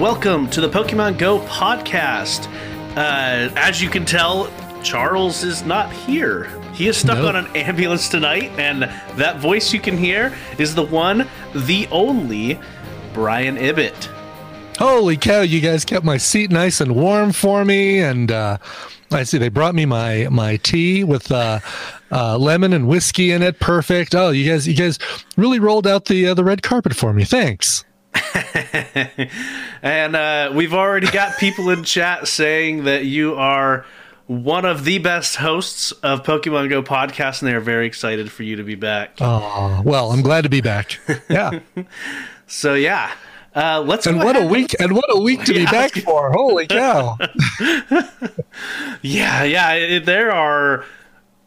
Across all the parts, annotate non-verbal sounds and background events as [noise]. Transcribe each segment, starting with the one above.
Welcome to the Pokemon Go podcast. Uh, as you can tell, Charles is not here. He is stuck Nope. on an ambulance tonight, and that voice you can hear is the one, the only, Brian Ibbett. Holy cow! You guys kept my seat nice and warm for me, and uh, I see they brought me my my tea with uh, uh, lemon and whiskey in it. Perfect. Oh, you guys, you guys really rolled out the uh, the red carpet for me. Thanks. [laughs] And uh, we've already got people in chat saying that you are one of the best hosts of Pokemon Go podcast, and they are very excited for you to be back. Oh, well, I'm glad to be back. Yeah, [laughs] So yeah, uh, let's. and what a week! And what a week to be back for! Holy [laughs] cow! Yeah, yeah. it- there are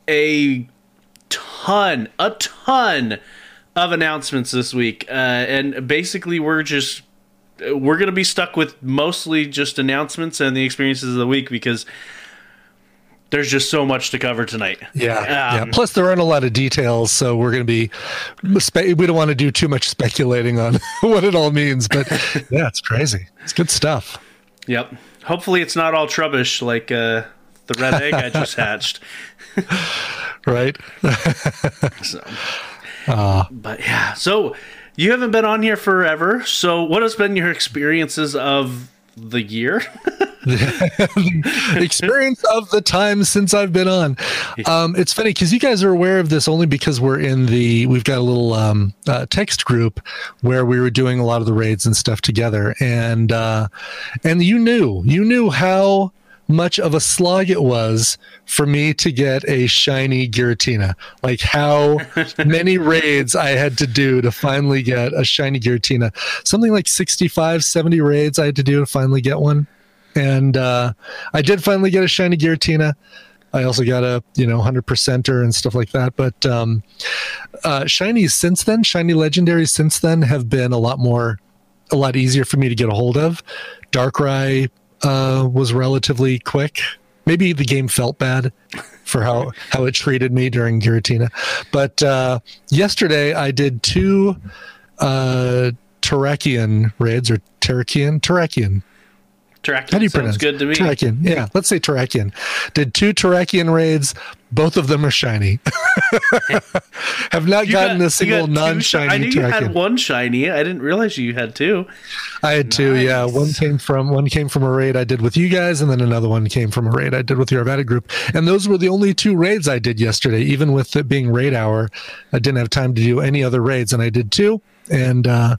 a ton, a ton of announcements this week, uh, and basically we're just we're gonna be stuck with mostly just announcements and the experiences of the week because there's just so much to cover tonight. Yeah, yeah. Um, Plus, there aren't a lot of details, so we're going to be. We don't want to do too much speculating on [laughs] what it all means, but [laughs] yeah, it's crazy. It's good stuff. Yep. Hopefully, it's not all trubbish like uh, the red egg I just [laughs] hatched. right? So, but yeah, so you haven't been on here forever. So, what has been your experiences of the year? [laughs] Experience of the time since I've been on. Um, it's funny because you guys are aware of this only because we're in the we've got a little um, uh, text group where we were doing a lot of the raids and stuff together, and uh, and you knew you knew how much of a slog it was for me to get a shiny Giratina. Like how [laughs] many raids I had to do to finally get a shiny Giratina. Something like 65, 70 raids I had to do to finally get one. And uh, I did finally get a shiny Giratina. I also got a you know 100 percenter and stuff like that. But um, uh, shinies since then, shiny legendaries since then have been a lot more, a lot easier for me to get a hold of. Darkrai uh, was relatively quick. Maybe the game felt bad for how how it treated me during Giratina. But uh, yesterday I did two uh, Terrakion raids or Terrakion Terrakion Track how do you sounds pronounce good to me. Terrakion. Yeah, let's say Terrakion. Did two Terrakion raids. Both of them are shiny. [laughs] Have not You gotten got- a single you got two shi- non-shiny I knew you had one shiny. I didn't realize you had two. I had two. Yeah, one came from one came from a raid I did with you guys, and then another one came from a raid I did with your Avada group. And those were the only two raids I did yesterday. Even with it being raid hour, I didn't have time to do any other raids, and I did two. And uh,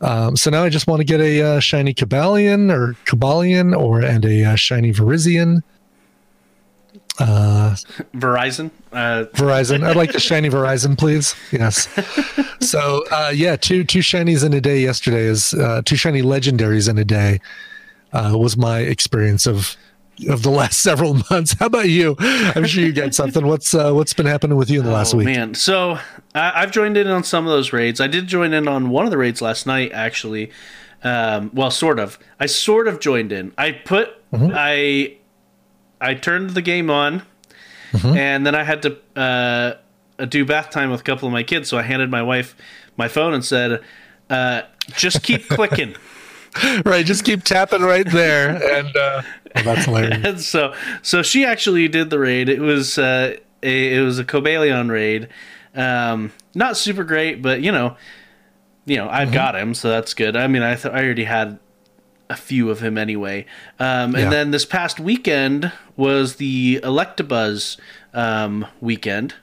um, so now I just want to get a uh, shiny Cobalion or Cobalion or and a uh, shiny Virizion. Uh, Verizon. Uh, Verizon. I'd like the [laughs] shiny Verizon, please. Yes. So uh, yeah, two two shinies in a day yesterday is uh, two shiny legendaries in a day uh, was my experience of of the last [laughs] several months. How about you? I'm sure you got something. What's uh, what's been happening with you in the last oh week? man. So I, I've joined in on some of those raids. I did join in on one of the raids last night, actually. Um, well, sort of. I sort of joined in. I put Mm-hmm. I I turned the game on, Mm-hmm. and then I had to uh, do bath time with a couple of my kids. So I handed my wife my phone and said, uh, "Just keep [laughs] clicking." Right, just keep tapping right there, and uh, [laughs] oh, that's hilarious. and so so she actually did the raid. It was uh, a, it was a Cobalion raid. Um, not super great, but you know, you know, Mm-hmm. I've got him, so that's good. I mean, I th- I already had a few of him anyway. Um, and Yeah. then this past weekend was the Electabuzz um, weekend.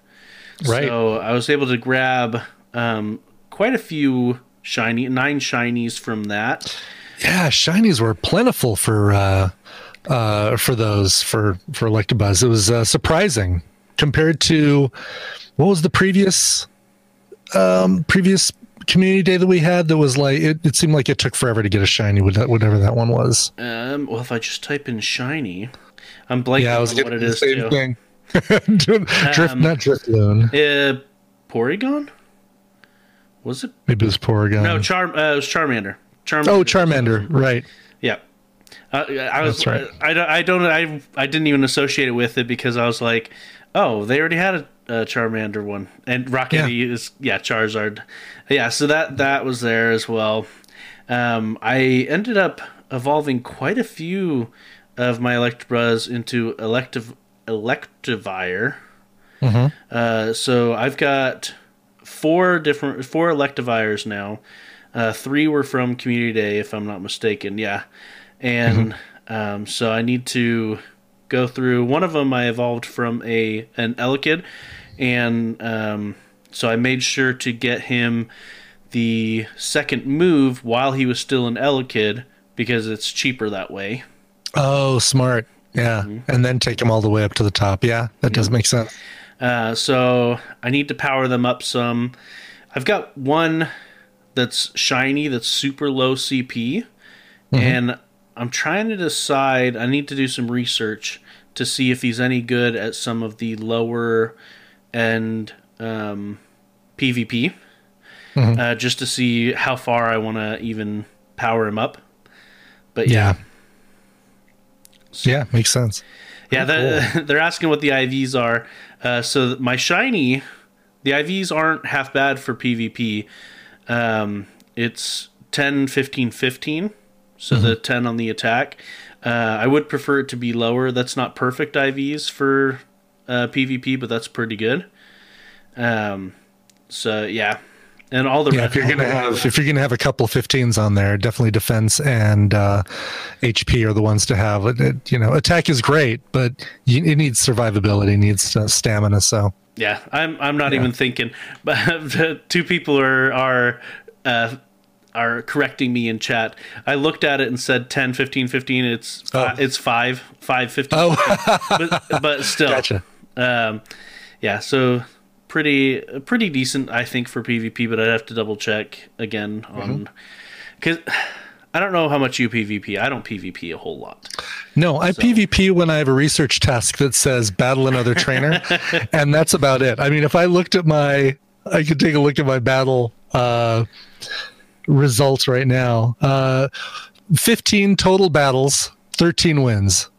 Right. So I was able to grab um, quite a few shiny nine shinies from that. Yeah, shinies were plentiful for uh, uh, for those for for Electabuzz. It was uh, surprising compared to what was the previous um, previous community day that we had. That was like it, it seemed like it took forever to get a shiny, with that- whatever that one was. Um, well, if I just type in shiny, I'm blanking Yeah, I was on what getting it the is same too. thing. [laughs] Drift, Um, not Drifloon. Uh, Porygon? Was it? Maybe it was Porygon. No, Charm. Uh, it was Charmander. Charmander. oh, Charmander. Right. Yeah. Uh, I was. That's right. I, don't. I don't. I. I didn't even associate it with it because I was like, oh, they already had a, a Charmander one, and Rocket Yeah. Is yeah Charizard. Yeah, so that that was there as well. um, I ended up evolving quite a few of my Electabuzz into elective Electivire. Uh, so I've got four different four Electivires now. Uh, three were from Community Day, if I'm not mistaken. Yeah, and um, so I need to go through. One of them I evolved from a an Elekid, and um, so I made sure to get him the second move while he was still an Elekid because it's cheaper that way. Oh, smart. Yeah. And then take them all the way up to the top. Yeah, that does make sense. Uh, so I need to power them up some. I've got one that's shiny that's super low CP, and I'm trying to decide. I need to do some research to see if he's any good at some of the lower end um, PvP, uh, just to see how far I want to even power him up. But yeah, Yeah. Yeah, makes sense. Yeah, that, [laughs] they're asking what the IVs are. Uh, so my shiny, the IVs aren't half bad for PvP. Um, it's 10, 15, 15. So the 10 on the attack. Uh, I would prefer it to be lower. That's not perfect IVs for uh, PvP, but that's pretty good. Um, so yeah, and all the Yeah, if you're gonna have if you're gonna have a couple 15s on there, definitely defense and uh, HP are the ones to have. It, it- you know, attack is great, but you, it needs survivability, needs uh, stamina. So Yeah, I'm I'm not even thinking. [laughs] But two people are are uh, are correcting me in chat. I looked at it and said 10, 15, 15. It's fi- it's 5, 5, 15. Oh. [laughs] but, but [laughs] still. Gotcha. Um, yeah, so pretty pretty decent I think for PvP, but I'd have to double check again on cuz I don't know how much you PvP. I don't PvP a whole lot. no, I PvP when I have a research task that says battle another trainer, [laughs] and that's about it. I mean, if I looked at my, I could take a look at my battle uh, results right now. Uh, Fifteen total battles, thirteen wins.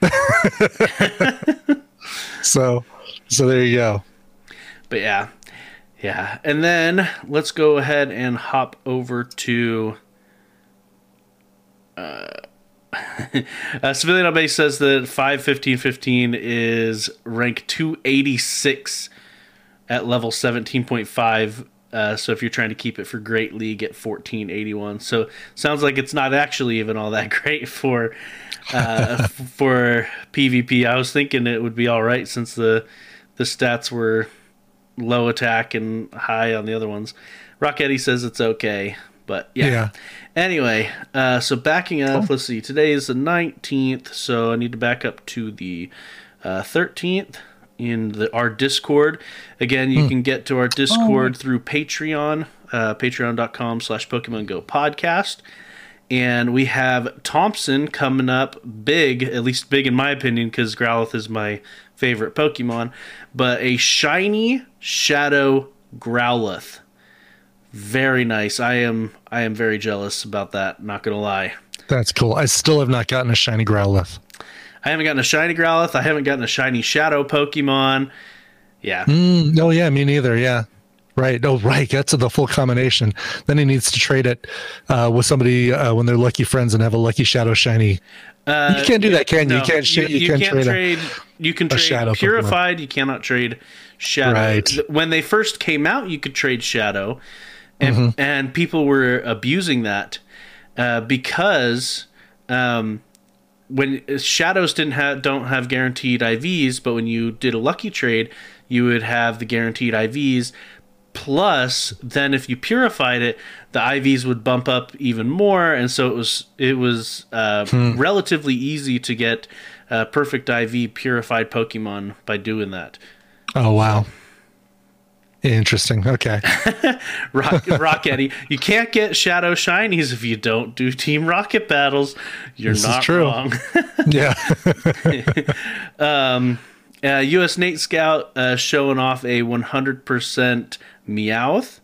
[laughs] [laughs] so, so there you go. But yeah. Yeah. And then let's go ahead and hop over to uh, [laughs] uh Civilian on Base says that 51515 is rank 286 at level 17.5. Uh, so if you're trying to keep it for Great League at 1481, so sounds like it's not actually even all that [laughs] great for uh, [laughs] for PvP. I was thinking it would be all right since the the stats were low attack and high on the other ones. Rock Eddie says it's okay, but yeah. Yeah. Anyway, uh, so backing up, let's see. Today is the 19th, so I need to back up to the uh, 13th in the, our Discord. Again, you can get to our Discord through Patreon, uh, patreon.com slash Pokemon Go podcast. And we have Thompson coming up big, at least big in my opinion, because Growlithe is my favorite Pokemon. But a shiny Shadow Growlithe. Very nice. I am I am very jealous about that, not gonna lie. That's cool. I still have not gotten a shiny Growlithe. I haven't gotten a shiny Growlithe, I haven't gotten a shiny Shadow Pokemon. Yeah. Mm, oh yeah, me neither. Yeah, right. Oh right, that's the full combination. Then he needs to trade it uh, with somebody uh, when they're lucky friends and have a lucky shadow shiny. Uh, you can't do that, can you? no, you can't. sh- you, can't, trade. trade. You can trade shadow Pokemon. purified. You cannot trade shadow. Right. When they first came out, you could trade shadow, and Mm-hmm. and people were abusing that uh, because um, when shadows didn't have don't have guaranteed IVs, but when you did a lucky trade, you would have the guaranteed IVs. Plus, then if you purified it, the IVs would bump up even more, and so it was it was uh, Hmm. relatively easy to get uh, perfect IV purified Pokemon by doing that. Oh wow. Interesting. Okay. [laughs] Rock, [laughs] Rock Eddie, you can't get Shadow Shinies if you don't do Team Rocket battles. You're This not true. wrong. [laughs] yeah. Uh, U.S. Nate Scout uh, showing off a 100% Meowth.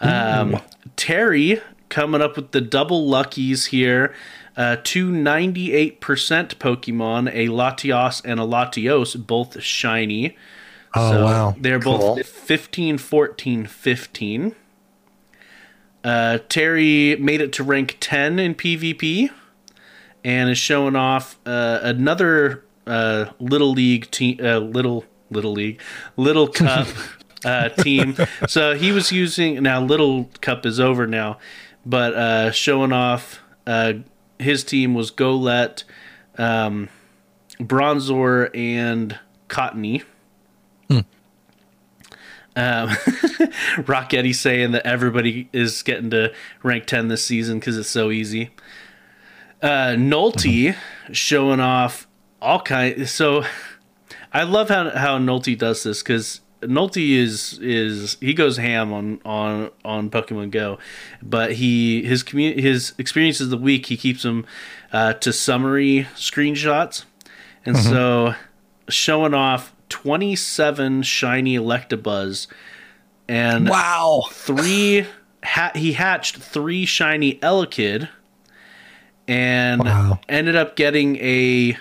Um, Terry coming up with the double luckies here. Uh, two 98% Pokemon, a Latios and a Latios, both shiny. Oh So wow. They're Cool. both 15, 14, 15. Uh, Terry made it to rank 10 in PvP and is showing off uh, another uh, little league team, uh, little little league, little [laughs] cup uh, team. So he was using now little cup is over now, but uh, showing off uh, his team was Golett, um, Bronzor, and Cottonee. Um, [laughs] Rocketti saying that everybody is getting to rank 10 this season because it's so easy. Uh, Nolte showing off all kind. So I love how how Nolte does this because Nolte is is he goes ham on on on Pokemon Go, but he his commu- his experiences of the week he keeps them uh, to summary screenshots, and so showing off twenty seven shiny Electabuzz, and Wow. three ha- he hatched three shiny Elekid and Wow. ended up getting a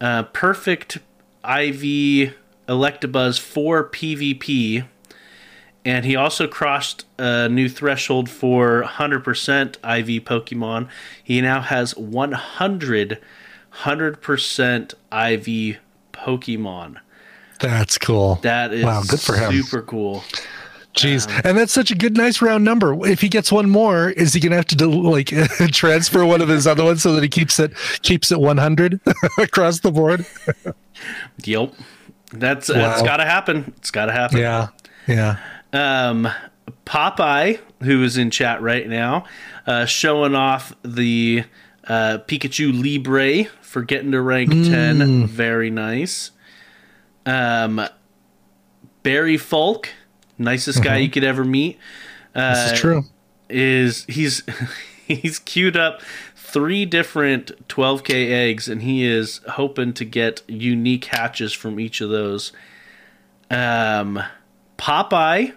uh, perfect IV Electabuzz for PvP. And he also crossed a new threshold for 100% IV Pokemon. He now has 100 100% IV Pokemon. That's cool. That is Wow, good for him. super cool. Jeez, Um, and that's such a good, nice round number. If he gets one more, is he gonna have to do, like [laughs] transfer one of his other ones so that he keeps it keeps it 100 [laughs] across the board? [laughs] Yep. That's that's Wow. got to happen. It's got to happen. Yeah, yeah. Um, Popeye, who is in chat right now, uh, showing off the uh, Pikachu Libre for getting to rank Mm. 10. Very nice. Um, Barry Folk, nicest guy you could ever meet. Uh, Mm-hmm. This is true. Is he's [laughs] he's queued up three different 12k eggs and he is hoping to get unique hatches from each of those. Um, Popeye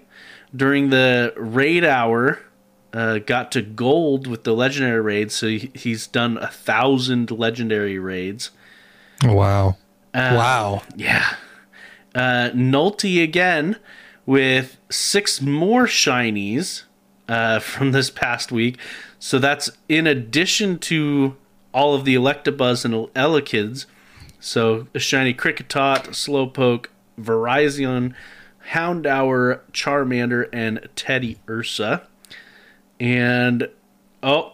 during the raid hour uh, got to gold with the legendary raids, so he, he's done a thousand legendary raids. Wow. Uh, wow. Yeah. Uh, Nolte again with six more shinies uh, from this past week. So that's in addition to all of the Electabuzz and Elekids. So a shiny Kricketot, Slowpoke, Virizion, Houndour, Charmander, and Teddy Ursa. And oh,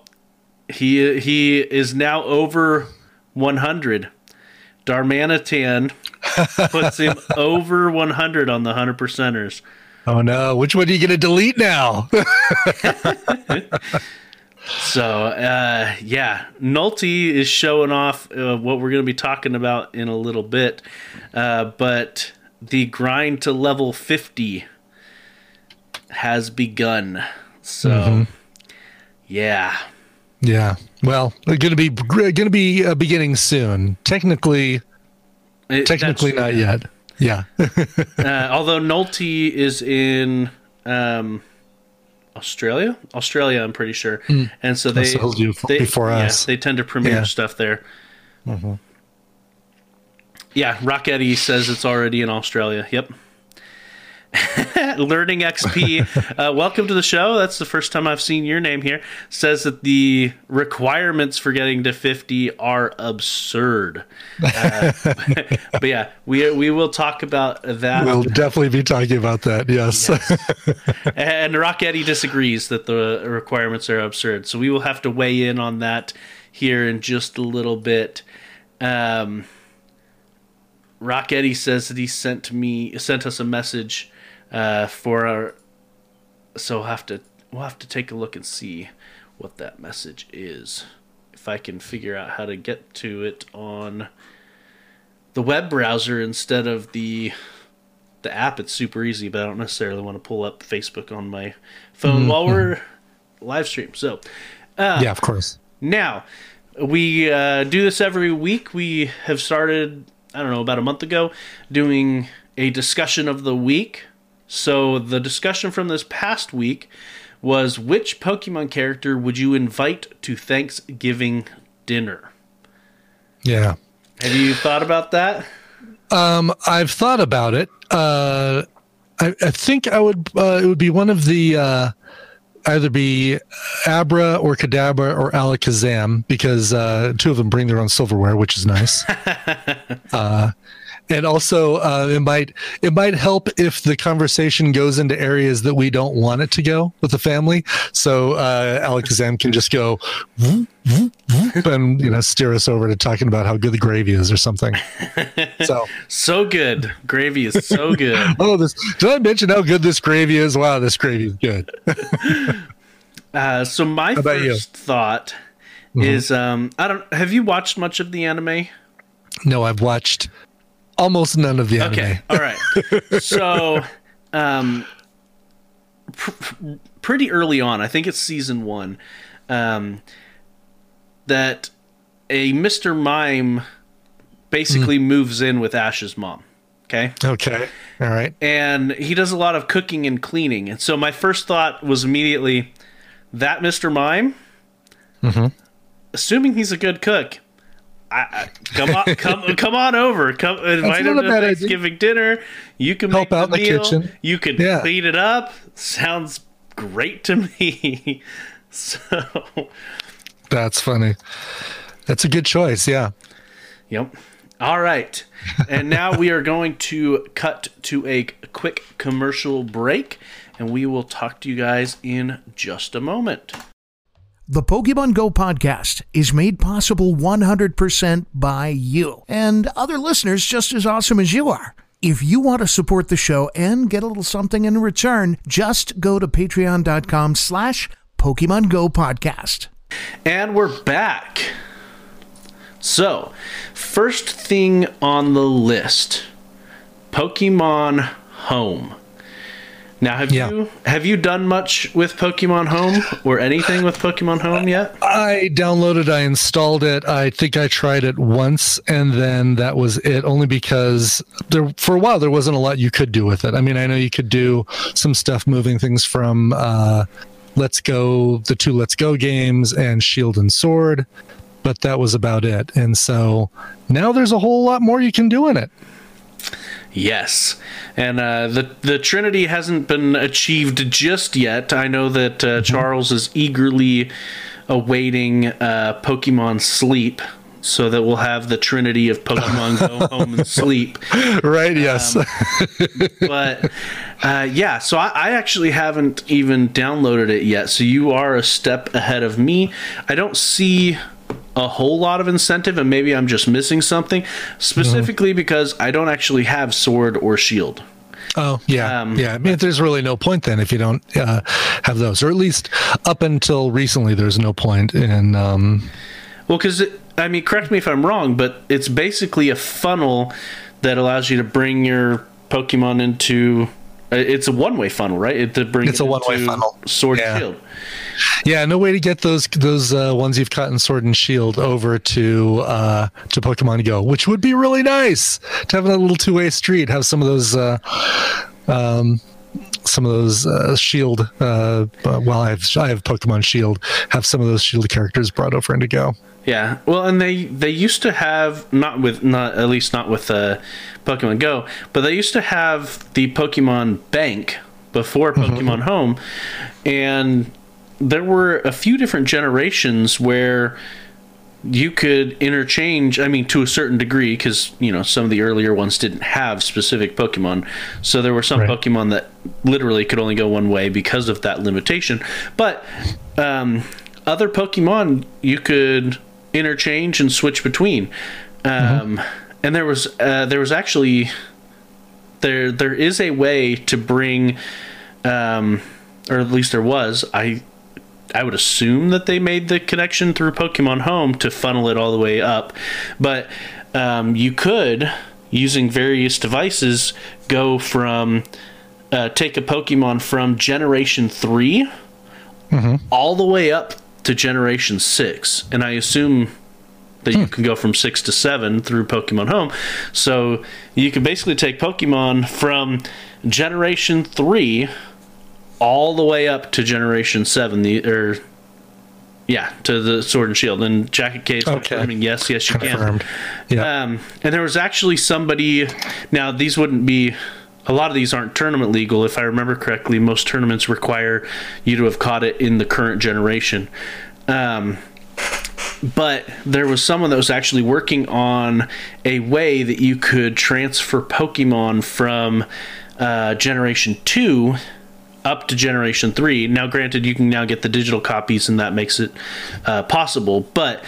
he he is now over 100. Darmanitan [laughs] puts him over 100 on the 100 percenters. Oh no, which one are you gonna delete now? [laughs] [laughs] So uh, yeah, Nolte is showing off uh, what we're going to be talking about in a little bit, uh, but the grind to level 50 has begun. So yeah, yeah. Well, they're gonna be gonna be uh, beginning soon. Technically, It- technically not yet. Yeah. [laughs] uh, although Nolte is in um, Australia, Australia, I'm pretty sure, and so they. So he'll do f- they, before yeah, us. they tend to premiere Yeah. Mm-hmm. stuff there. Yeah, Rocketti says it's already in Australia. Yep. [laughs] Learning XP, uh, welcome to the show. That's the first time I've seen your name here. Says that the requirements for getting to 50 are absurd. Uh, [laughs] but yeah, we we will talk about that. we'll definitely be talking about that. Yes. And Rocketti disagrees that the requirements are absurd. So we will have to weigh in on that here in just a little bit. Um, Rocketti says that he sent me sent us a message uh, for our. So we'll have to we'll have to take a look and see what that message is. If I can figure out how to get to it on the web browser instead of the the app it's super easy but i don't necessarily want to pull up facebook on my phone while we're live stream so yeah, of course. now we uh, do this every week we have started i don't know about a month ago doing a discussion of the week so the discussion from this past week was which pokemon character would you invite to thanksgiving dinner Yeah. have you thought about that Um, I've thought about it. Uh, I, I think I would. Uh, it would be one of the uh, either be Abra or Kadabra or Alakazam because uh, two of them bring their own silverware, which is nice. [laughs] and also uh, it might it might help if the conversation goes into areas that we don't want it to go with the family. So uh, Alakazam can just go and you know steer us over to talking about how good the gravy is or something. [laughs] So so good, gravy is so good. [laughs] oh, this did I mention how good this gravy is? Wow, this gravy is good. [laughs] uh, so my first you? thought mm-hmm. is um, I don't have you watched much of the anime? No, I've watched almost none of the anime. Okay, all right. so, [laughs] um, pr- pretty early on, I think it's season one, um, that a Mr. Mime basically mm. moves in with Ash's mom. Okay. Okay. All right. And he does a lot of cooking and cleaning. And so my first thought was immediately that Mr. Mime, mm-hmm. assuming he's a good cook, I, I, come on, come, [laughs] come on over. Come invite him to Thanksgiving idea. dinner. You can help out the, meal. kitchen. You can yeah. clean it up. Sounds great to me. [laughs] so that's funny. That's a good choice. Yeah. Yep. All right. and now we are going to cut to a quick commercial break, and we will talk to you guys in just a moment. The Pokemon Go podcast is made possible 100% by you and other listeners just as awesome as you are. If you want to support the show and get a little something in return, just go to patreon.com slash Pokemon Go podcast. And we're back. So, first thing on the list Pokemon Home. Now, have yeah. you have you done much with Pokemon Home or anything with Pokemon Home yet? I downloaded, I installed it. I think I tried it once, and then that was it. Only because there for a while there wasn't a lot you could do with it. I mean, I know you could do some stuff, moving things from uh, Let's Go, the two Let's Go games, and Shield and Sword, but that was about it. And so now there's a whole lot more you can do in it. Yes, and uh, the the Trinity hasn't been achieved just yet. I know that uh, mm-hmm. Charles is eagerly awaiting uh, Pokemon Sleep, so that we'll have the Trinity of Pokemon Go [laughs] Home and Sleep. Right. Yes. Um, but uh, yeah, so I, I, actually haven't even downloaded it yet. So you are a step ahead of me. I don't see a whole lot of incentive, and maybe I'm just missing something. Specifically mm-hmm. because I don't actually have sword or shield. Oh yeah, um, yeah. I mean, there's really no point then if you don't uh, have those, or at least up until recently, there's no point in. Um... Well, because I mean, correct me if I'm wrong, but it's basically a funnel that allows you to bring your Pokemon into it's a one-way funnel, right? It, to bring it's a one-way funnel. Sword yeah. and Shield. Yeah, no way to get those those uh, ones you've caught in Sword and Shield over to uh, to Pokemon Go, which would be really nice to have a little two-way street. Have some of those. Uh, um, some of those uh, shield uh, well i have i have pokemon shield have some of those shield characters brought over into go yeah, well, and they they used to have not with not at least not with uh, Pokemon Go, but they used to have the Pokemon Bank before mm-hmm. Pokemon mm-hmm. Home, and there were a few different generations where you could interchange i mean to a certain degree because you know some of the earlier ones didn't have specific pokemon so there were some right. pokemon that literally could only go one way because of that limitation but um, other pokemon you could interchange and switch between. Um, mm-hmm. And there was uh, there was actually there there is a way to bring, um, or at least there was. I I would assume that they made the connection through Pokemon Home to funnel it all the way up, but um, you could using various devices go from uh, take a Pokemon from Generation 3 mm-hmm. all the way up to Generation 6. And I assume that hmm. you can go from 6 to 7 through Pokemon Home. So you can basically take Pokemon from Generation 3 all the way up to Generation 7. The, or yeah, to the Sword and Shield. And Jacket Case okay. confirming, yes, yes, you Confirmed. can. Yeah. Um, and there was actually somebody. Now these wouldn't be a lot of these aren't tournament legal. If I remember correctly, most tournaments require you to have caught it in the current generation. Um, but there was someone that was actually working on a way that you could transfer Pokemon from uh, Generation 2 up to Generation 3. Now, granted, you can now get the digital copies, and that makes it uh, possible. But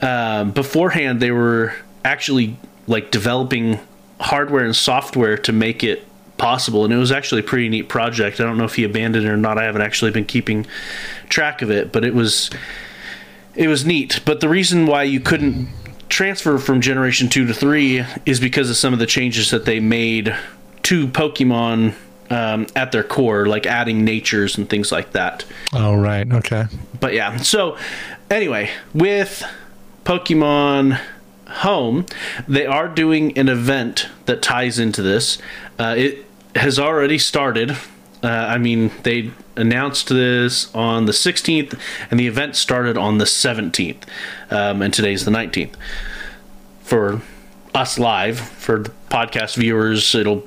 um, beforehand, they were actually like developing hardware and software to make it possible and it was actually a pretty neat project i don't know if he abandoned it or not i haven't actually been keeping track of it but it was it was neat. But the reason why you couldn't transfer from Generation 2 to 3 is because of some of the changes that they made to Pokemon um, at their core, like adding natures and things like that. Oh, right. Okay. But yeah, so anyway, with Pokemon Home, they are doing an event that ties into this. Uh, it has already started. Uh, I mean, they announced this on the 16th, and the event started on the 17th, um, and today's the 19th. For us live, for the podcast viewers, it'll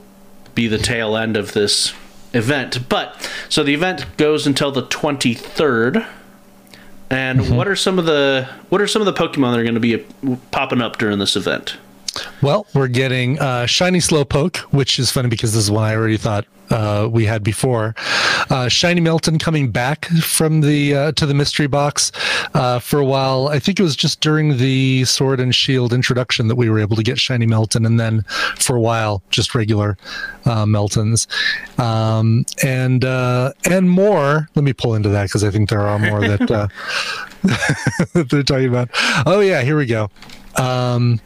be the tail end of this event. But so the event goes until the 23rd. And mm-hmm. what are some of the what are some of the Pokemon that are going to be popping up during this event? Well, we're getting uh, Shiny Slowpoke, which is funny because this is one I already thought uh, we had before. Uh, Shiny Meltan coming back from the uh, to the mystery box uh, for a while. I think it was just during the Sword and Shield introduction that we were able to get Shiny Meltan, and then for a while just regular uh, Meltans, um, and and more. Let me pull into that because I think there are more that, [laughs] that they're talking about. Oh yeah, here we go. Um,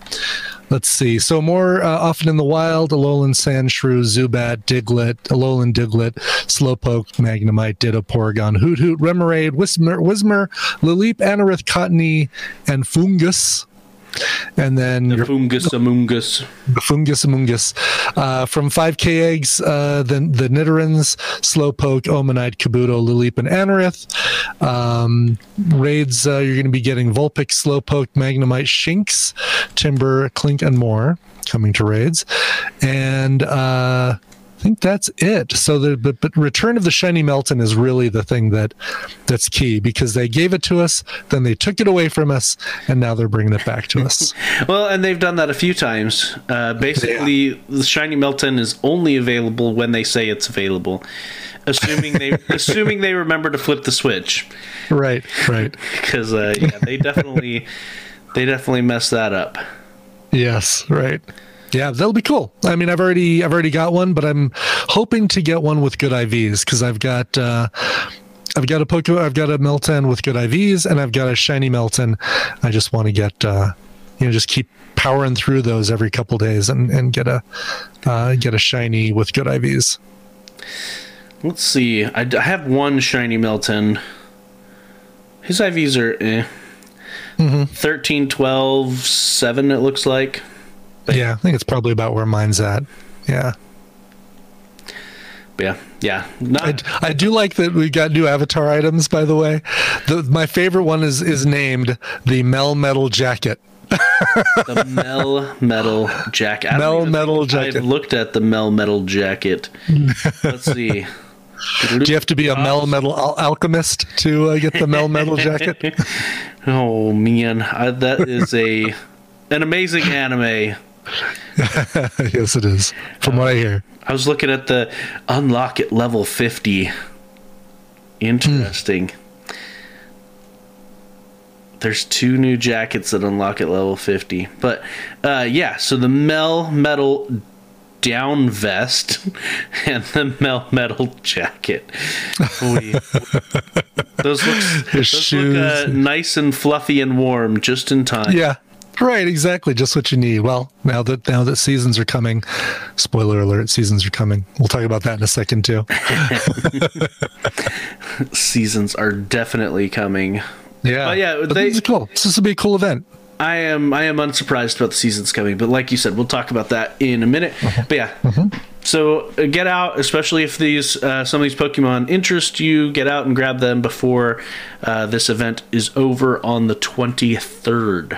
Let's see. So more uh, often in the wild, Alolan Sandshrew, Zubat, Diglett, Alolan Diglett, Slowpoke, Magnemite, Ditto, Porygon, Hoothoot, Remoraid, Whismur, Whismur, Lileep, Anorith, Cottonee, and Foongus and then the fungus amungus. The fungus amungus. Uh, from 5k eggs uh, the the Nidorans slowpoke omanyte kabuto lileep and anorith um, raids uh, you're going to be getting vulpix slowpoke magnemite shinx timburr Klink, and more coming to raids. And uh, I think that's it. So the but, but return of the shiny Meltan is really the thing that that's key because they gave it to us, then they took it away from us, and now they're bringing it back to us. [laughs] well, and they've done that a few times. Uh, basically, yeah. the shiny Meltan is only available when they say it's available, assuming they [laughs] assuming they remember to flip the switch. Right, right. Because uh, yeah, they definitely [laughs] they definitely messed that up. Yes, right. Yeah, that'll be cool. I mean, I've already I've already got one, but I'm hoping to get one with good IVs because I've got uh, I've got a Poke, I've got a Meltan with good IVs, and I've got a shiny Meltan. I just want to get uh, you know just keep powering through those every couple days and and get a uh, get a shiny with good IVs. Let's see. I, I have one shiny Meltan. His IVs are eh. Mm-hmm. 13, 12, 7, it looks like. But yeah, I think it's probably about where mine's at. Yeah. Yeah, yeah. Not- I, I do like that we got new avatar items. By the way, the, my favorite one is is named the Melmetal Jacket. the Melmetal Jacket. Melmetal Jacket. I've looked at the Melmetal Jacket. Let's see. [laughs] Do you have to be a Melmetal al- alchemist to uh, get the Melmetal [laughs] Jacket? oh man, I, that is a an amazing anime. [laughs] yes, it is. From uh, what I hear, I was looking at the unlock at level fifty. Interesting. Hmm. There's two new jackets that unlock at level 50. But uh, yeah, so the Melmetal down vest [laughs] and the Melmetal jacket. [laughs] those look, those look uh, nice and fluffy and warm just in time. Yeah, Right, exactly. Just what you need. Well, now that now that seasons are coming, spoiler alert, seasons are coming. We'll talk about that in a second too. [laughs] seasons are definitely coming. Yeah, but yeah, but they, this is cool. This will be a cool event. I am I am unsurprised about the seasons coming, but like you said, we'll talk about that in a minute. Uh-huh. But yeah. Mm-hmm. So uh, get out, especially if these uh, some of these Pokemon interest you. Get out and grab them before uh, this event is over on the twenty third.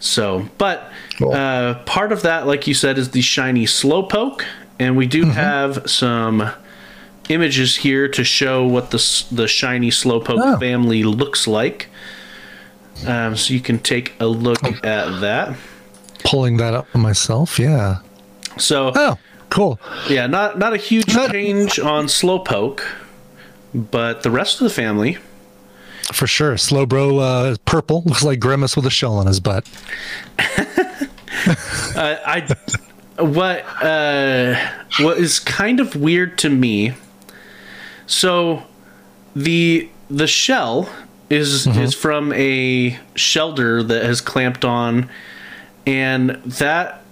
So, but cool. uh, part of that, like you said, is the shiny Slowpoke, and we do have some images here to show what the the shiny slowpoke Oh. family looks like. Um, so you can take a look at that. Pulling that up myself. Yeah. So Oh, cool. yeah, not not a huge change on slowpoke, but the rest of the family. For sure. Slowbro uh, purple looks like Grimace with a shell on his butt. [laughs] Uh, I what uh, what is kind of weird to me. So the the shell is is from a Shellder that has clamped on, and that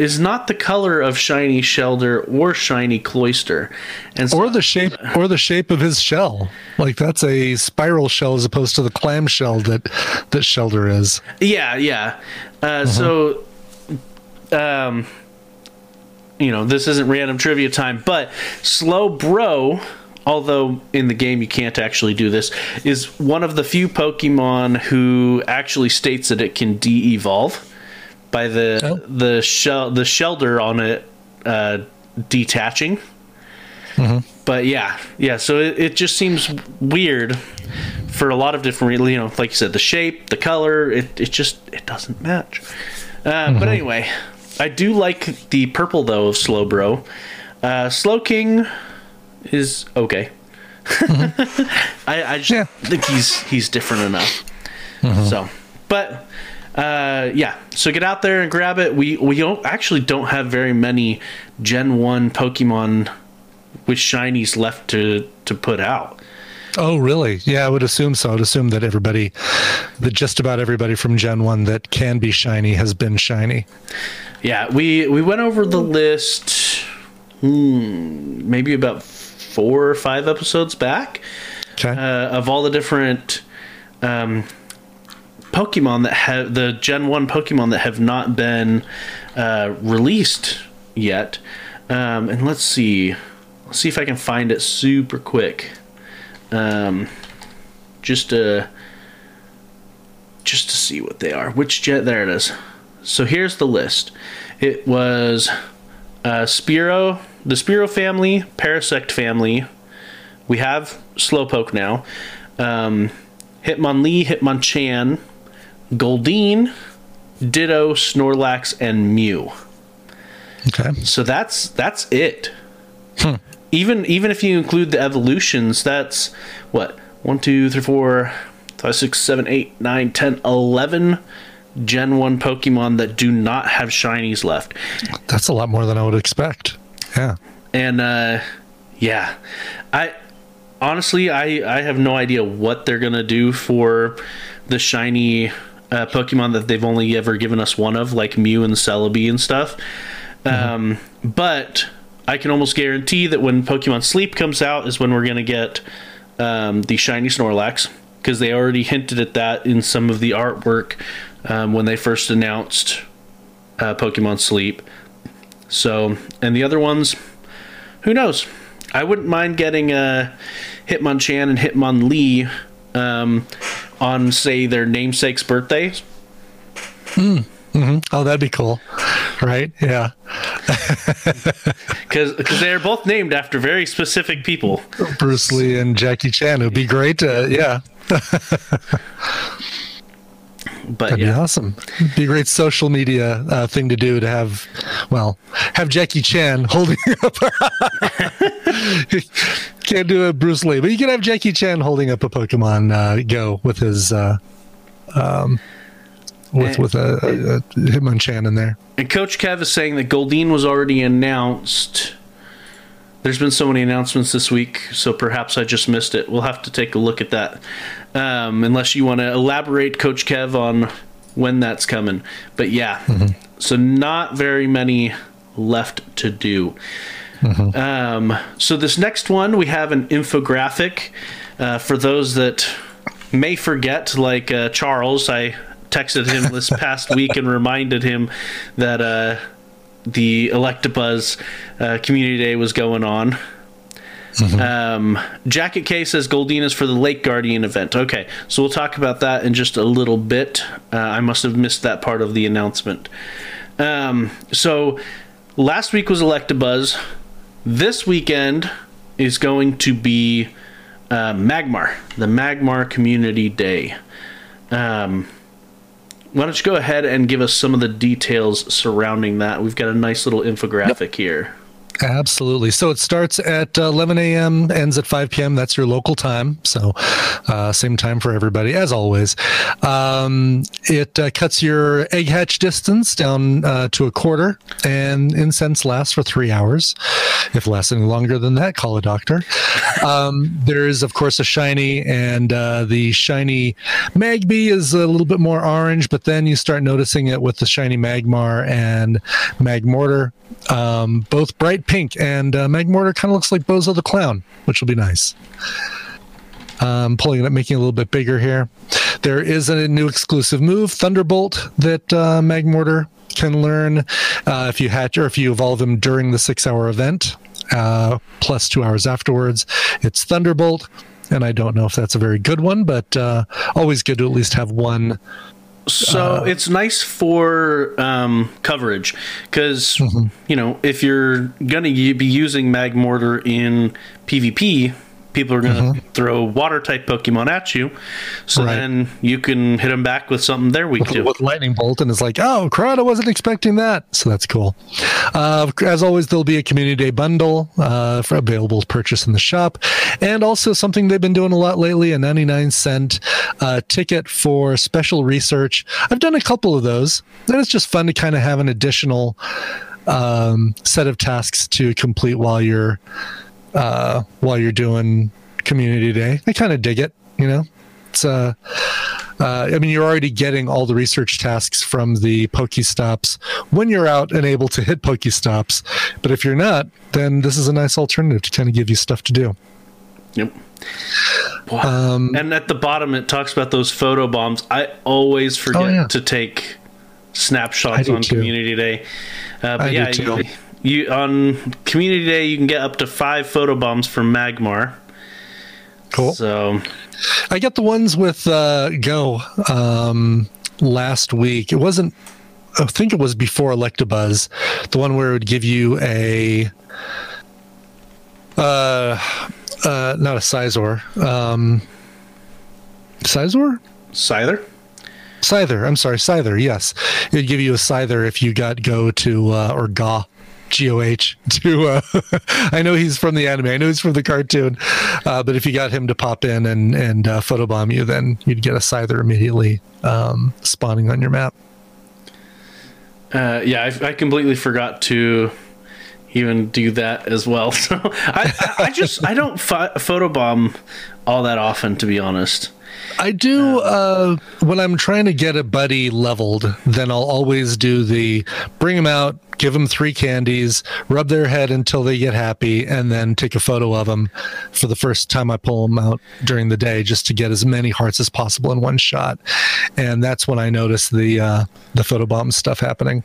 is not the color of shiny Shellder or shiny Cloyster, and so, Or the shape or the shape of his shell. Like that's a spiral shell as opposed to the clam shell that that Shellder is. Yeah, yeah. Uh, So, um, you know, this isn't random trivia time, but Slowbro, although in the game you can't actually do this, is one of the few Pokemon who actually states that it can de-evolve by the Oh. the shell the Shellder on it uh, detaching. But yeah, yeah. So it, it just seems weird for a lot of different, re- you know, like you said, the shape, the color, it, it just it doesn't match. Uh, But anyway, I do like the purple though of Slowbro. Uh, Slowking is okay. [laughs] I, I just Yeah. think he's he's different enough. So, but uh, yeah, so get out there and grab it. We we don't actually don't have very many Gen One Pokemon with shinies left to to put out. Oh, really? Yeah, I would assume so. I'd assume that everybody, that just about everybody from Gen 1 that can be shiny has been shiny. Yeah, we we went over the list, hmm, maybe about four or five episodes back Okay. uh, of all the different um, Pokemon that have the Gen One Pokemon that have not been uh, released yet. Um, and let's see, let's see if I can find it super quick. Um, just to just to see what they are. Which jet? There it is. So here's the list. It was uh, Spearow, the Spearow family, Parasect family. We have Slowpoke now. Um, Hitmonlee, Hitmonchan, Goldeen, Ditto, Snorlax, and Mew. okay. So that's that's it. Even even if you include the evolutions, that's what one, two, three, four, five, six, seven, eight, nine, ten, eleven Gen One Pokemon that do not have shinies left. That's a lot more than I would expect. Yeah. And uh, yeah, I honestly I I have no idea what they're gonna do for the shiny uh, Pokemon that they've only ever given us one of, like Mew and Celebi and stuff. Um, but I can almost guarantee that when Pokemon Sleep comes out is when we're gonna get um, the shiny Snorlax because they already hinted at that in some of the artwork um, when they first announced uh, Pokemon Sleep. So, and the other ones, who knows? I wouldn't mind getting a Hitmonchan and Hitmonlee um, on, say, their namesake's birthdays. Oh, that'd be cool. Right? Yeah. [laughs] Because they're both named after very specific people. Bruce Lee and Jackie Chan. It'd be great. Uh, yeah. [laughs] But That'd be awesome. It'd be a great social media uh, thing to do to have, well, have Jackie Chan holding [laughs] up. [laughs] Can't do it, Bruce Lee, but you can have Jackie Chan holding up a Pokemon uh, Go with his, uh, um, with Eh. with a, a, a Hitmonchan in there. and Coach Kev is saying that Goldeen was already announced. There's been so many announcements this week, so perhaps I just missed it. We'll have to take a look at that. Um, unless you want to elaborate, Coach Kev, on when that's coming. But yeah, so not very many left to do. Um, so this next one, we have an infographic uh, for those that may forget, like uh, Charles. I texted him this [laughs] past week and reminded him that uh, the Electabuzz uh, Community Day was going on. Um, Jacket K says Goldeen is for the Lake Guardian event. Okay, so we'll talk about that in just a little bit. Uh, I must have missed that part of the announcement. Um, so last week was Electabuzz. This weekend is going to be uh, Magmar, the Magmar Community Day. Um, why don't you go ahead and give us some of the details surrounding that? We've got a nice little infographic yep. here. Absolutely. So it starts at 11 a.m., ends at 5 p.m. That's your local time. So uh, same time for everybody, as always. Um, it uh, cuts your egg hatch distance down uh, to a quarter, and incense lasts for three hours. If lasts any longer than that, call a doctor. Um, there is, of course, a shiny, and uh, the shiny Magby is a little bit more orange, but then you start noticing it with the shiny Magmar and Magmortar. Um, both bright pink, and uh, Magmortar kind of looks like Bozo the Clown, which will be nice. Um, pulling it up, making it a little bit bigger here. There is a new exclusive move, Thunderbolt, that uh, Magmortar can learn uh, if you hatch or if you evolve him during the six-hour event, uh, plus two hours afterwards. It's Thunderbolt, and I don't know if that's a very good one, but uh, always good to at least have one so uh, it's nice for um, coverage because mm-hmm. you know if you're going to be using Magmortar in PvP, people are going to mm-hmm. throw water type Pokemon at you. So right. then you can hit them back with something they're weak to. With Lightning Bolt, and it's like, oh, crud, I wasn't expecting that. So that's cool. Uh, as always, there'll be a Community Day bundle uh, for available to purchase in the shop. And also something they've been doing a lot lately a 99 cent uh, ticket for special research. I've done a couple of those, and it's just fun to kind of have an additional um, set of tasks to complete while you're uh, while you're doing community day. I kind of dig it, you know. It's uh, uh, I mean, you're already getting all the research tasks from the Pokestops when you're out and able to hit Pokestops. But if you're not, then this is a nice alternative to kind of give you stuff to do. Yep. Wow. Um, and at the bottom, it talks about those photo bombs. I always forget oh, yeah. to take snapshots on too. Community Day. Uh, but I yeah, you, you, on Community Day, you can get up to five photo bombs from Magmar. Cool. So, I got the ones with uh, Goh um, last week. It wasn't. I think it was before Electabuzz, the one where it would give you a. Uh, uh, not a Scizor. Um, Scizor? Scyther? Scyther. I'm sorry, Scyther. Yes, it'd give you a Scyther if you got Goh to uh, or Ga GOH to uh, [laughs] I know he's from the anime. I know he's from the cartoon. Uh, but if you got him to pop in and and uh, photobomb you, then you'd get a Scyther immediately um, spawning on your map. Uh, yeah, I, I, completely forgot to even do that as well. [laughs] So I, I just I don't pho- photobomb all that often, to be honest. I do uh, when I'm trying to get a buddy leveled. Then I'll always do the bring them out, give them three candies, rub their head until they get happy, and then take a photo of them for the first time I pull them out during the day, just to get as many hearts as possible in one shot. And that's when I notice the uh, the photobomb stuff happening.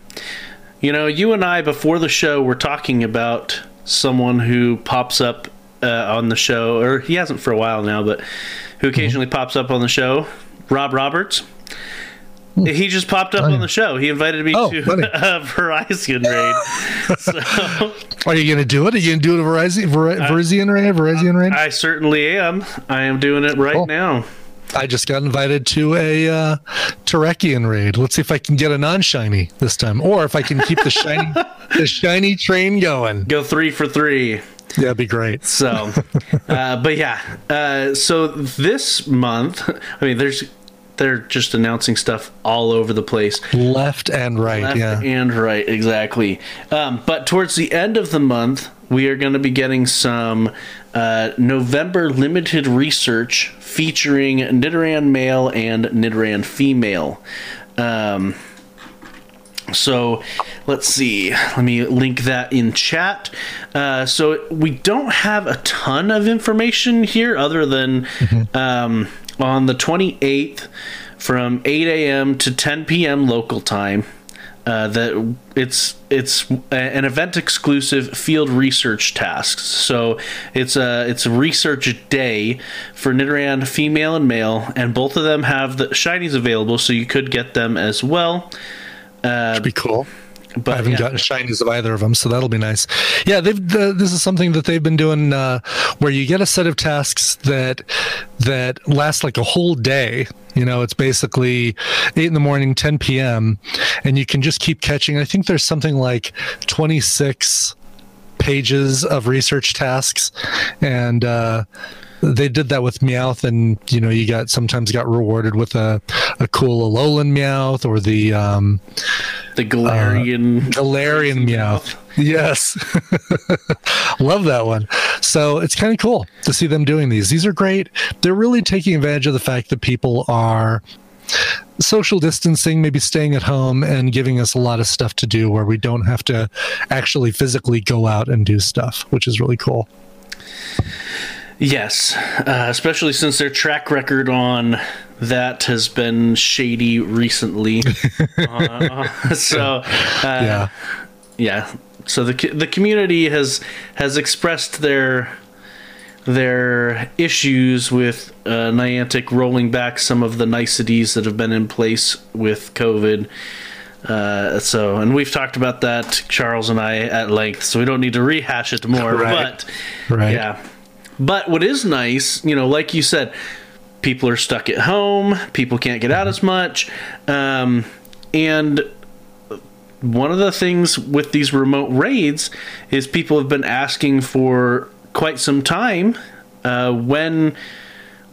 You know, you and I before the show were talking about someone who pops up uh, on the show, or he hasn't for a while now, but who occasionally mm-hmm. pops up on the show, Rob Roberts. Hmm. He just popped up on the show. He invited me oh, to [laughs] a Virizion raid. [laughs] so, Are you going to do it? Are you going to do it a Virizion, Ver- Virizion raid? Virizion raid? I certainly am. I am doing it right cool. now. I just got invited to a uh, Terrakion raid. Let's see if I can get a non-shiny this time, or if I can keep the shiny [laughs] the shiny train going. Go three for three. Yeah, that'd be great. [laughs] So, uh, but yeah, uh, so this month, I mean, there's they're just announcing stuff all over the place, left and right. Left yeah, and right, exactly. Um, but towards the end of the month, we are going to be getting some uh, November limited research featuring Nidoran male and Nidoran female. Um, so let's see. Let me link that in chat. Uh, so we don't have a ton of information here other than mm-hmm. um, on the 28th from 8 a.m. to 10 p.m. local time. Uh, that it's it's an event exclusive field research tasks. So it's a it's a research day for Nidoran female and male, and both of them have the shinies available, so you could get them as well. Uh, Should be cool. but I haven't yeah. gotten shinies of either of them, so that'll be nice. Yeah, they've the, this is something that they've been doing uh, where you get a set of tasks that that last like a whole day. You know, it's basically eight in the morning, 10 p.m., and you can just keep catching. I think there's something like 26 pages of research tasks, and uh, they did that with Meowth, and you know, you got sometimes got rewarded with a a cool Alolan Meowth or the um, the Galarian uh, Galarian Meowth. Yes, [laughs] love that one. So it's kind of cool to see them doing these. These are great. They're really taking advantage of the fact that people are social distancing, maybe staying at home and giving us a lot of stuff to do where we don't have to actually physically go out and do stuff, which is really cool. Yes, uh, especially since their track record on that has been shady recently. [laughs] uh, so, uh, yeah, yeah. So the the community has has expressed their their issues with uh, Niantic rolling back some of the niceties that have been in place with COVID. Uh, so, and we've talked about that, Charles and I, at length, so we don't need to rehash it more. [laughs] right. But, right. yeah. But what is nice, you know, like you said, people are stuck at home, people can't get out as much. Um, and one of the things with these remote raids is people have been asking for quite some time uh, when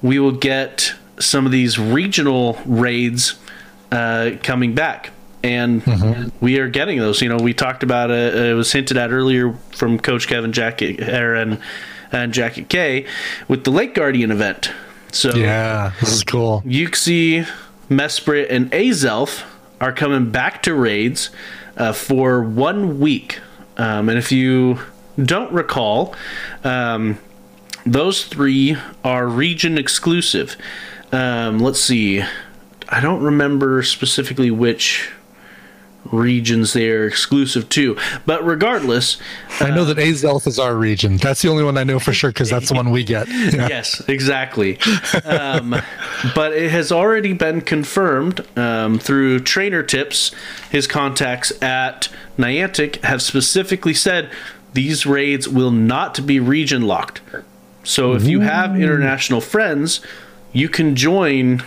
we will get some of these regional raids uh, coming back. And mm-hmm. we are getting those. You know, we talked about it. It was hinted at earlier from Coach Kevin Jacket and and Jacket K with the Lake Guardian event. So yeah, this is cool. Uxie, Mesprit, and Azelf are coming back to raids uh, for one week. Um, and if you don't recall, um, those three are region exclusive. Um, let's see. I don't remember specifically which regions they are exclusive to. But regardless, I know that Azelf is our region. That's the only one I know for sure because that's the one we get. [laughs] Yeah. Yes, exactly. Um, but it has already been confirmed um, through trainer tips. His contacts at Niantic have specifically said these raids will not be region locked. So if you have international friends, you can join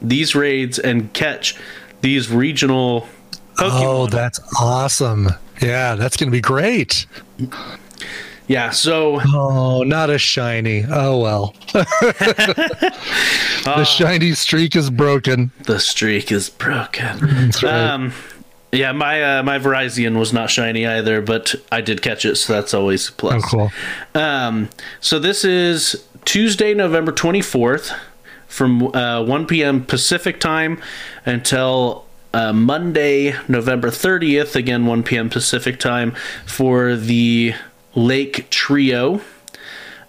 these raids and catch these regional Pokemon. Oh, that's awesome. Yeah, that's going to be great. Yeah, so. Oh, not a shiny. Oh, well. [laughs] the uh, shiny streak is broken. The streak is broken. That's right. Um, yeah, my uh, my Virizion was not shiny either, but I did catch it, so that's always a plus. Oh, cool. Um, so this is Tuesday, November 24th from uh, 1 p.m. Pacific time until uh, Monday, November 30th, again 1 p.m. Pacific time, for the Lake Trio.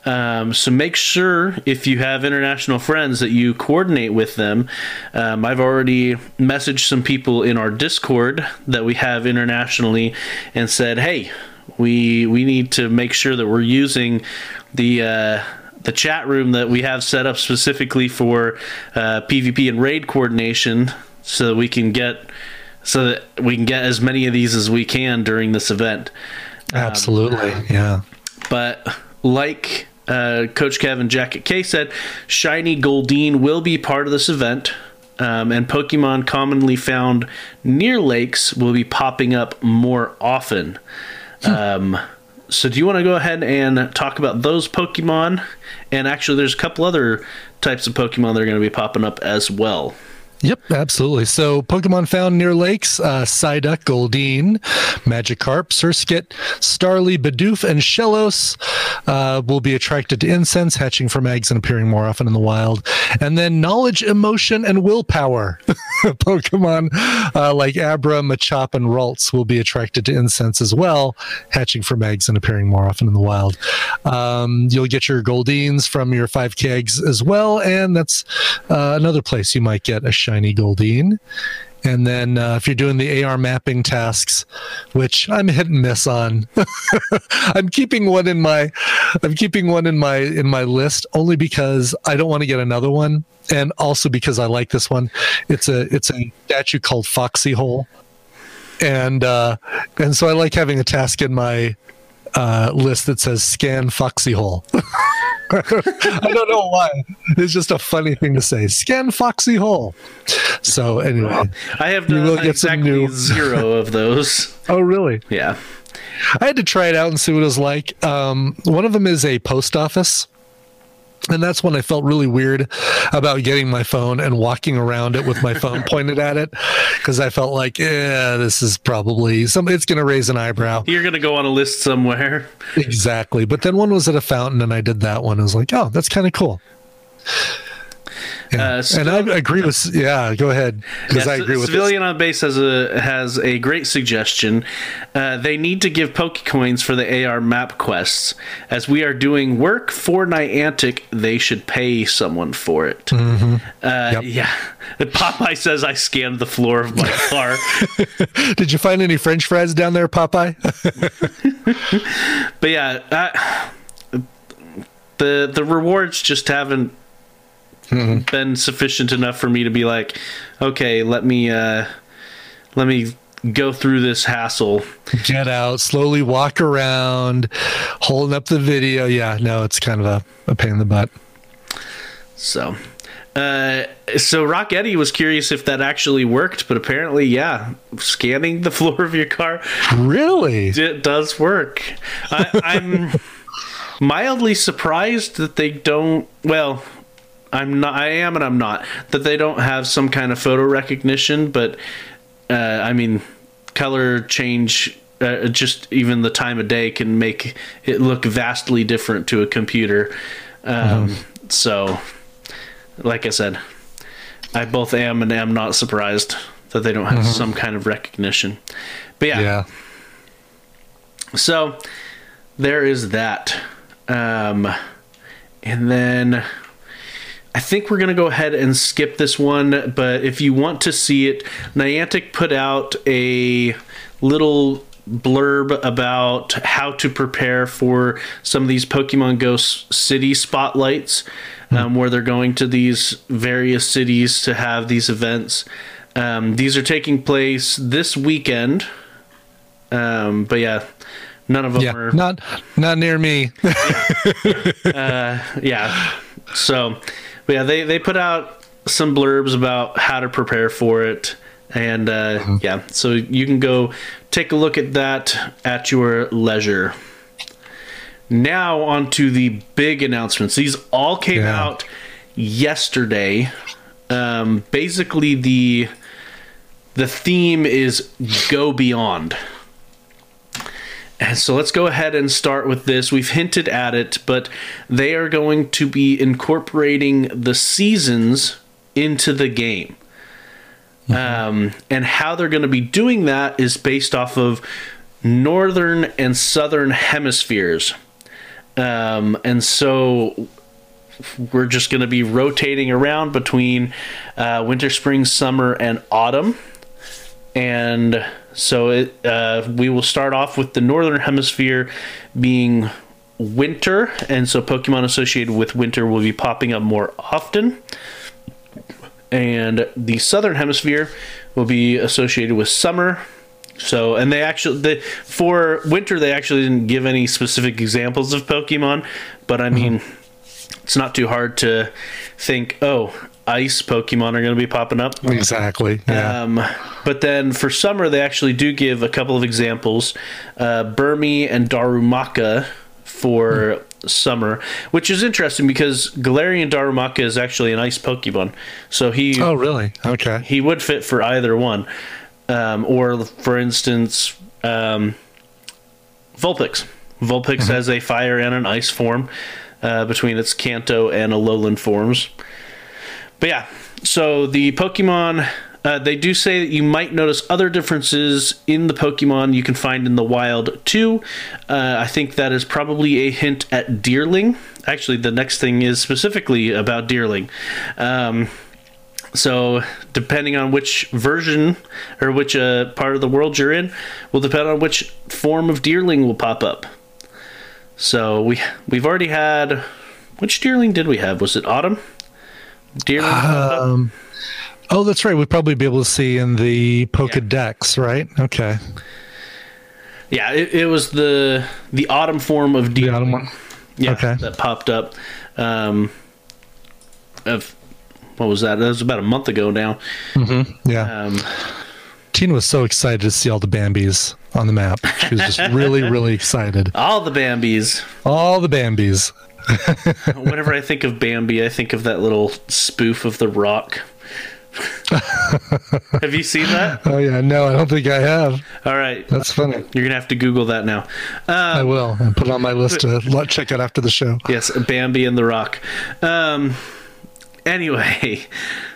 Um, so make sure if you have international friends that you coordinate with them. Um, I've already messaged some people in our Discord that we have internationally and said, "Hey, we we need to make sure that we're using the." Uh, the chat room that we have set up specifically for uh, PvP and raid coordination so that we can get so that we can get as many of these as we can during this event. Absolutely, um, yeah. But like uh, Coach Kevin Jacket K said, Shiny Goldeen will be part of this event. Um, and Pokemon commonly found near lakes will be popping up more often. Hmm. Um, so, do you want to go ahead and talk about those Pokemon? And actually, there's a couple other types of Pokemon that are going to be popping up as well. Yep, absolutely. So, Pokemon found near lakes uh, Psyduck, Goldeen, Magikarp, Surskit, Starly, Bidoof, and Shellos uh, will be attracted to incense, hatching from eggs and appearing more often in the wild. And then knowledge, emotion, and willpower. [laughs] Pokemon uh, like Abra, Machop, and Ralts will be attracted to incense as well, hatching from eggs and appearing more often in the wild. Um, you'll get your Goldeens from your 5K eggs as well, and that's uh, another place you might get a shiny Goldeen. And then uh, if you're doing the AR mapping tasks, which I'm hit and miss on, [laughs] I'm keeping one in my, I'm keeping one in my in my list only because I don't want to get another one, and also because I like this one. It's a it's a statue called Foxy Hole, and uh, and so I like having a task in my uh, list that says scan Foxy Hole. [laughs] [laughs] I don't know why. It's just a funny thing to say. Scan Foxy Hole. So anyway, I have You done will get some exactly new- [laughs] zero of those. oh really? Yeah. I had to try it out and see what it was like. Um, one of them is a post office. And that's when I felt really weird about getting my phone and walking around it with my phone [laughs] pointed at it because I felt like, yeah, this is probably some. It's going to raise an eyebrow. You're going to go on a list somewhere. Exactly. But then one was at a fountain, and I did that one. I was like, oh, that's kind of cool. Yeah. Uh, and I agree with. Yeah, go ahead because Yeah, I C- agree with this. Civilian on Base has a has a great suggestion. Uh, they need to give Pokecoins for the AR map quests. As we are doing work for Niantic, they should pay someone for it. Mm-hmm. Uh, Yeah. Popeye says I scanned the floor of my [laughs] car. [laughs] Did you find any French fries down there, Popeye? [laughs] but yeah, uh, the the rewards just haven't been sufficient enough for me to be like, okay, let me uh, let me go through this hassle. Get out, slowly walk around, holding up the video. Yeah, no, it's kind of a, a pain in the butt. So, uh, so Rock Eddie was curious if that actually worked, but apparently, yeah, scanning the [laughs] floor of your car Really? it does work. I, I'm [laughs] mildly surprised that they don't. Well, I'm not. I am, and I'm not. That they don't have some kind of photo recognition, but uh, I mean, color change. Uh, just even the time of day can make it look vastly different to a computer. Um, So, like I said, I both am and am not surprised that they don't have some kind of recognition. But Yeah. so there is that. Um, and then I think we're going to go ahead and skip this one. But if you want to see it, Niantic put out a little blurb about how to prepare for some of these Pokemon Go city spotlights, um, where they're going to these various cities to have these events. Um, these are taking place this weekend. Um, but yeah, none of them Yeah. are. Not not near me. [laughs] yeah. So, but yeah, they they put out some blurbs about how to prepare for it, and uh, yeah, so you can go take a look at that at your leisure. Now on to the big announcements. These all came Yeah. out yesterday. Um, basically, the the theme is go beyond. And so let's go ahead and start with this. We've hinted at it, but they are going to be incorporating the seasons into the game. Um, and how they're going to be doing that is based off of northern and southern hemispheres. Um, and so we're just going to be rotating around between uh, winter, spring, summer, and autumn and so it, uh, we will start off with the northern hemisphere being winter, and so Pokemon associated with winter will be popping up more often. And the southern hemisphere will be associated with summer. So, and they actually, they, for winter, they actually didn't give any specific examples of Pokemon, but I mean, it's not too hard to think, oh, ice Pokemon are going to be popping up. exactly. Yeah. Um, but then for summer, they actually do give a couple of examples uh, Burmy and Darumaka for summer, which is interesting because Galarian Darumaka is actually an ice Pokemon. So he oh, really? Okay. he would fit for either one. Um, or, for instance, um, Vulpix. Vulpix has a fire and an ice form uh, between its Kanto and Alolan forms. But yeah, so the Pokemon, uh, they do say that you might notice other differences in the Pokemon you can find in the wild too. Uh, I think that is probably a hint at Deerling. Actually, the next thing is specifically about Deerling. Um, so, depending on which version or which uh, part of the world you're in, will depend on which form of Deerling will pop up. So we we've already had which Deerling did we have? Was it Autumn? Deerling. popped up? Um, Oh, that's right. We'd probably be able to see in the Pokedex, right? Okay. Yeah, it, it was the the autumn form of The autumn one. Yeah, Okay. that popped up. Um, of what was that? That was about a month ago now. Yeah. Um, Tina was so excited to see all the Bambis on the map. She was just really, [laughs] really excited. all the Bambis. All the Bambis. [laughs] Whenever I think of Bambi, I think of that little spoof of The Rock. [laughs] have you seen that? Oh yeah, no, I don't think I have. All right, That's funny. you're gonna have to Google that now. I Um, will. and put it on my list to check out after the show. yes, Bambi and The Rock. Um, anyway,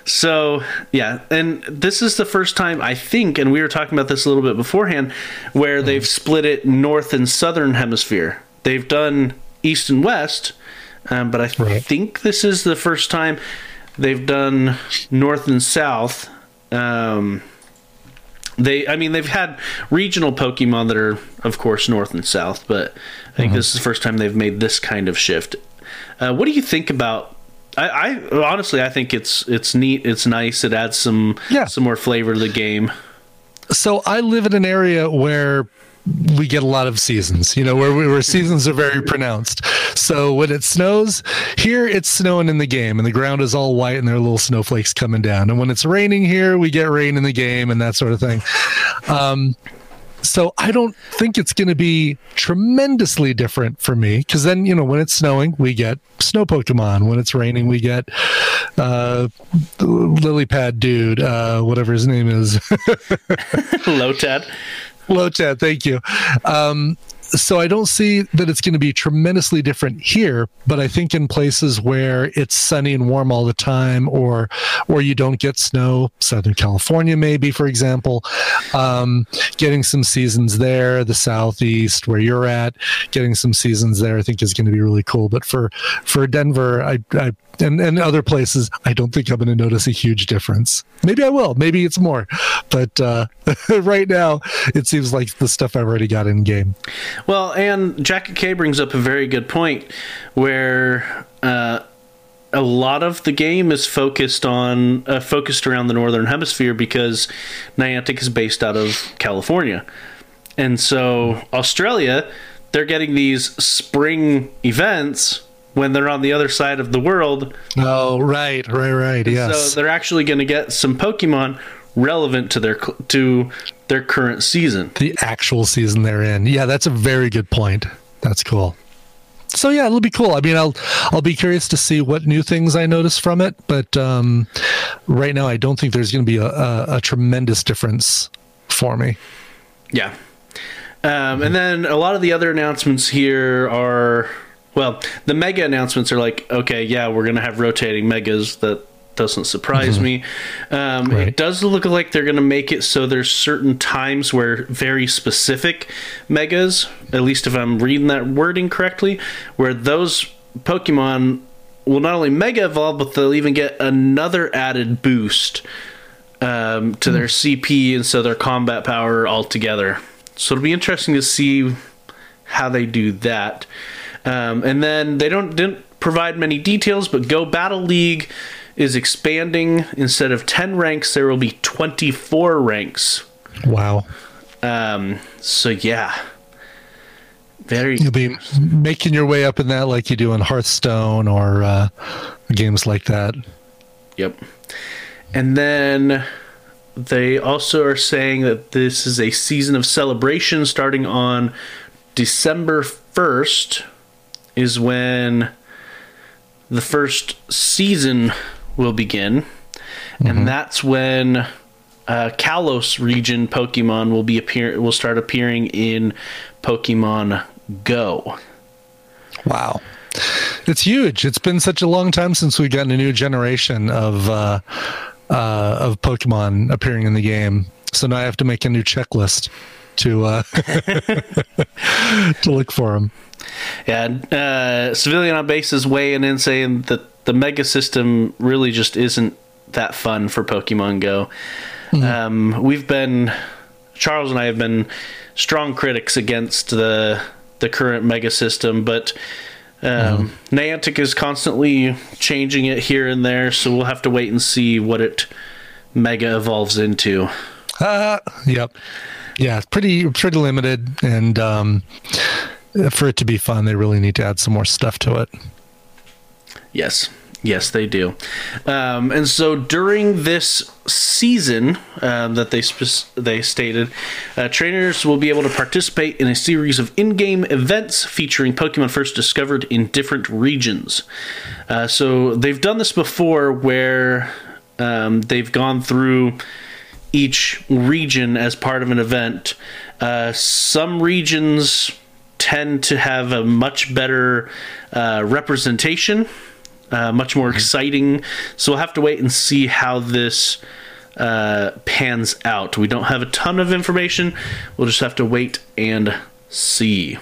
so yeah, and this is the first time I think, and we were talking about this a little bit beforehand, where they've split it north and southern hemisphere. They've done east and west, um, but I Right. think this is the first time they've done north and south. Um, they, I mean, they've had regional Pokemon that are, of course, north and south, but I think this is the first time they've made this kind of shift. Uh, what do you think about? I, I honestly, I think it's it's neat. It's nice. It adds some Yeah. some more flavor to the game. So I live in an area where we get a lot of seasons, you know, where, where seasons are very pronounced. So when it snows, here it's snowing in the game and the ground is all white and there are little snowflakes coming down. And when it's raining here, we get rain in the game and that sort of thing. Um, so I don't think it's going to be tremendously different for me because then, you know, when it's snowing, we get snow Pokemon. When it's raining, we get uh, lily pad dude, uh, whatever his name is. [laughs] Lotad. Lotad, thank you. Um, so I don't see that it's going to be tremendously different here, but I think in places where it's sunny and warm all the time, or or you don't get snow, Southern California maybe, for example, um, getting some seasons there, the Southeast where you're at, getting some seasons there, I think is going to be really cool. But for for Denver, I, I and and other places, I don't think I'm going to notice a huge difference. Maybe I will. Maybe it's more, but uh, [laughs] right now it seems like the stuff I've already got in game. Well, and Jacket K brings up a very good point where uh, a lot of the game is focused on uh, focused around the northern hemisphere because Niantic is based out of California, and so Australia they're getting these spring events when they're on the other side of the world. Oh, right, right, right. Yes. So they're actually going to get some Pokemon relevant to their to their current season. the actual season they're in. Yeah, that's a very good point. That's cool. So yeah, it'll be cool. I mean, I'll I'll be curious to see what new things I notice from it, but um, right now I don't think there's going to be a, a, a tremendous difference for me. Yeah. Um, and then a lot of the other announcements here are, well, the mega announcements are like, okay, yeah, we're going to have rotating megas. That doesn't surprise me. Um, Right. It does look like they're going to make it so there's certain times where very specific megas, at least if I'm reading that wording correctly, where those Pokemon will not only mega evolve, but they'll even get another added boost um, to their CP and so their combat power altogether. So it'll be interesting to see how they do that. Um, and then they don't didn't provide many details, but Go Battle League is expanding. Instead of ten ranks, there will be twenty four ranks. Wow, Um, so yeah, very you'll be making your way up in that like you do in Hearthstone or uh, games like that. Yep. And then they also are saying that this is a season of celebration starting on December 1st is when the first season will begin. And that's when uh, Kalos region Pokemon will be appear will start appearing in Pokemon Go. Wow. It's huge. It's been such a long time since we've gotten a new generation of uh, uh, of Pokemon appearing in the game. So now I have to make a new checklist to uh, [laughs] to look for them. Yeah, uh, Civilian on Base is weighing in saying that the Mega System really just isn't that fun for Pokemon Go. Um, we've been, Charles and I have been strong critics against the the current Mega System, but um, Niantic is constantly changing it here and there, so we'll have to wait and see what it Mega evolves into. Uh, yep. Yeah, it's pretty pretty limited, and um, for it to be fun, they really need to add some more stuff to it. Yes, yes, they do. Um, and so during this season um, that they spe- they stated, uh, trainers will be able to participate in a series of in-game events featuring Pokemon first discovered in different regions. Uh, so they've done this before, where um, they've gone through each region as part of an event. Uh, some regions tend to have a much better uh, representation, uh, much more exciting. So we'll have to wait and see how this uh, pans out. We don't have a ton of information. We'll just have to wait and see.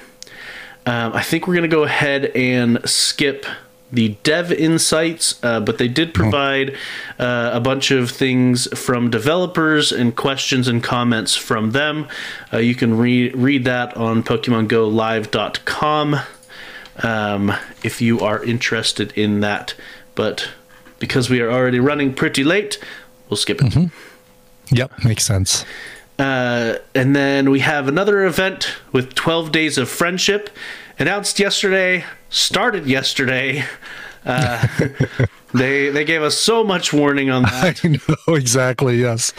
Um, I think we're going to go ahead and skip the dev insights, uh, but they did provide uh, a bunch of things from developers and questions and comments from them. Uh, you can read read that on PokemonGoLive.com um, if you are interested in that. But because we are already running pretty late, we'll skip it. Yep, makes sense. Uh, and then we have another event with 12 Days of Friendship, announced yesterday, started yesterday. Uh, [laughs] they they gave us so much warning on that. I know exactly. Yes.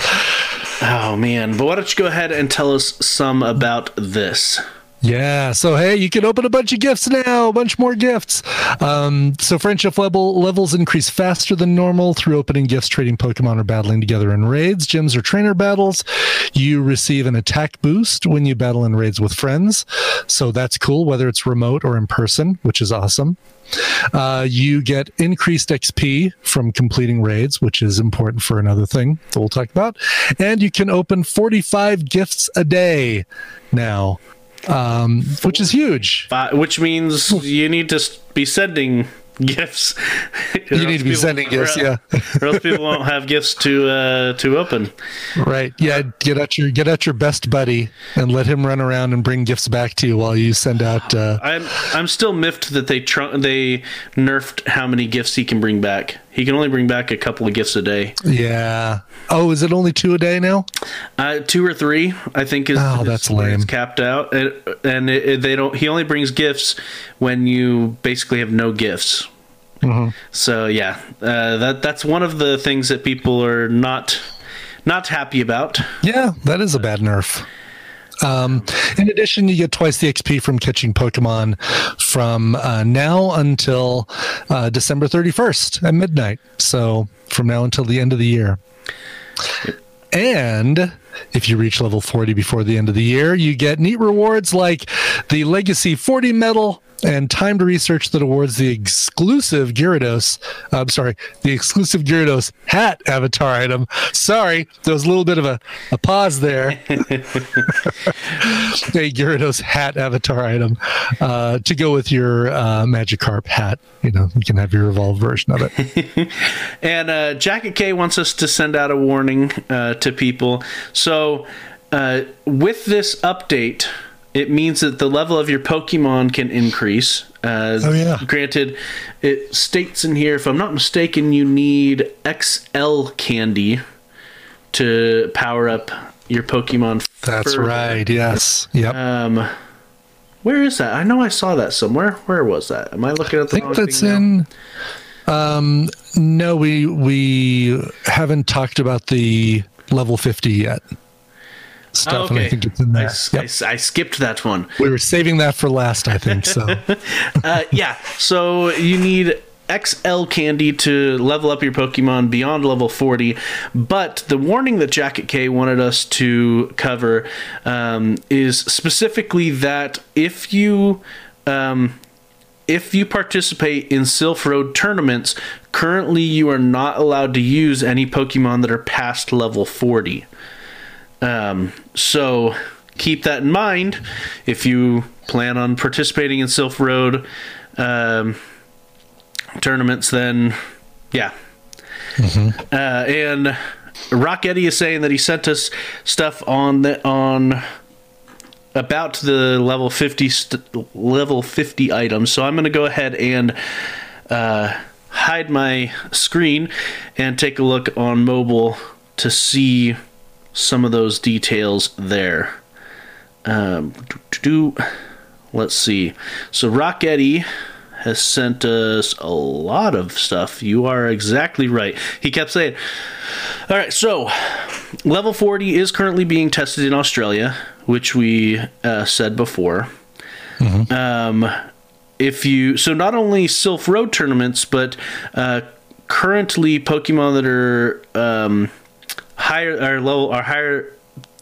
Oh man! But why don't you go ahead and tell us some about this? Yeah. So hey, you can open a bunch of gifts now, a bunch more gifts. Um, so friendship level levels increase faster than normal through opening gifts, trading Pokemon, or battling together in raids, gyms, or trainer battles. You receive an attack boost when you battle in raids with friends. So that's cool, whether it's remote or in person, which is awesome. Uh, you get increased XP from completing raids, which is important for another thing that we'll talk about. And you can open 45 gifts a day now um, which is huge. Uh, which means you need to be sending [laughs] gifts. You need to be sending gifts, yeah. or else people won't have gifts to uh, to open. Right. Yeah. Get out your get out your best buddy and let him run around and bring gifts back to you while you send out. Uh, I'm I'm still miffed that they tr- they nerfed how many gifts he can bring back. He can only bring back a couple of gifts a day. yeah. Oh, is it only two a day now? Uh, two or three, I think, is, Oh, is that's It's lame. capped out, and, and it, it- they don't. He only brings gifts when you basically have no gifts. Mm-hmm. So yeah, uh, that that's one of the things that people are not not happy about. Yeah, that is a bad nerf. Um, in addition, you get twice the XP from catching Pokemon from uh, now until uh, December 31st at midnight. So from now until the end of the year. And if you reach level 40 before the end of the year, you get neat rewards like the Legacy 40 medal and time to research that awards the exclusive Gyarados. I'm sorry, the exclusive Gyarados hat avatar item. Sorry, there was a little bit of a, a pause there. [laughs] a Gyarados hat avatar item uh, to go with your uh, Magikarp hat. You know, you can have your evolved version of it. [laughs] And uh, Jacket K wants us to send out a warning uh, to people. So, uh, with this update, it means that the level of your Pokemon can increase. Uh, Oh, yeah. Granted, it states in here, if I'm not mistaken, you need XL candy to power up your Pokemon. That's further. right. Yes. Yep. Um, where is that? I know I saw that somewhere. Where was that? Am I looking at the I think that's in. Um, no, we we haven't talked about the level fifty yet. Stuff, and I think it's in I, there. s- Yep. I I skipped that one. We were saving that for last, I think. So [laughs] Uh, yeah, so you need XL candy to level up your Pokemon beyond level 40. But the warning that Jacket K wanted us to cover um, is specifically that if you. Um, if you participate in Sylph Road tournaments, currently you are not allowed to use any Pokemon that are past level 40. Um, so keep that in mind if you plan on participating in Sylph Road um, tournaments. Then, yeah. Uh, and Rock Eddie is saying that he sent us stuff on the on about the level 50 st- level 50 items. So I'm going to go ahead and uh, hide my screen and take a look on mobile to see some of those details there. Um, do, let's see. So Rock Eddie has sent us a lot of stuff. You are exactly right. He kept saying, All right, so level 40 is currently being tested in Australia, which we uh, said before. Mm-hmm. Um, if you so not only Sylph Road tournaments, but uh, currently Pokemon that are um, higher or low are higher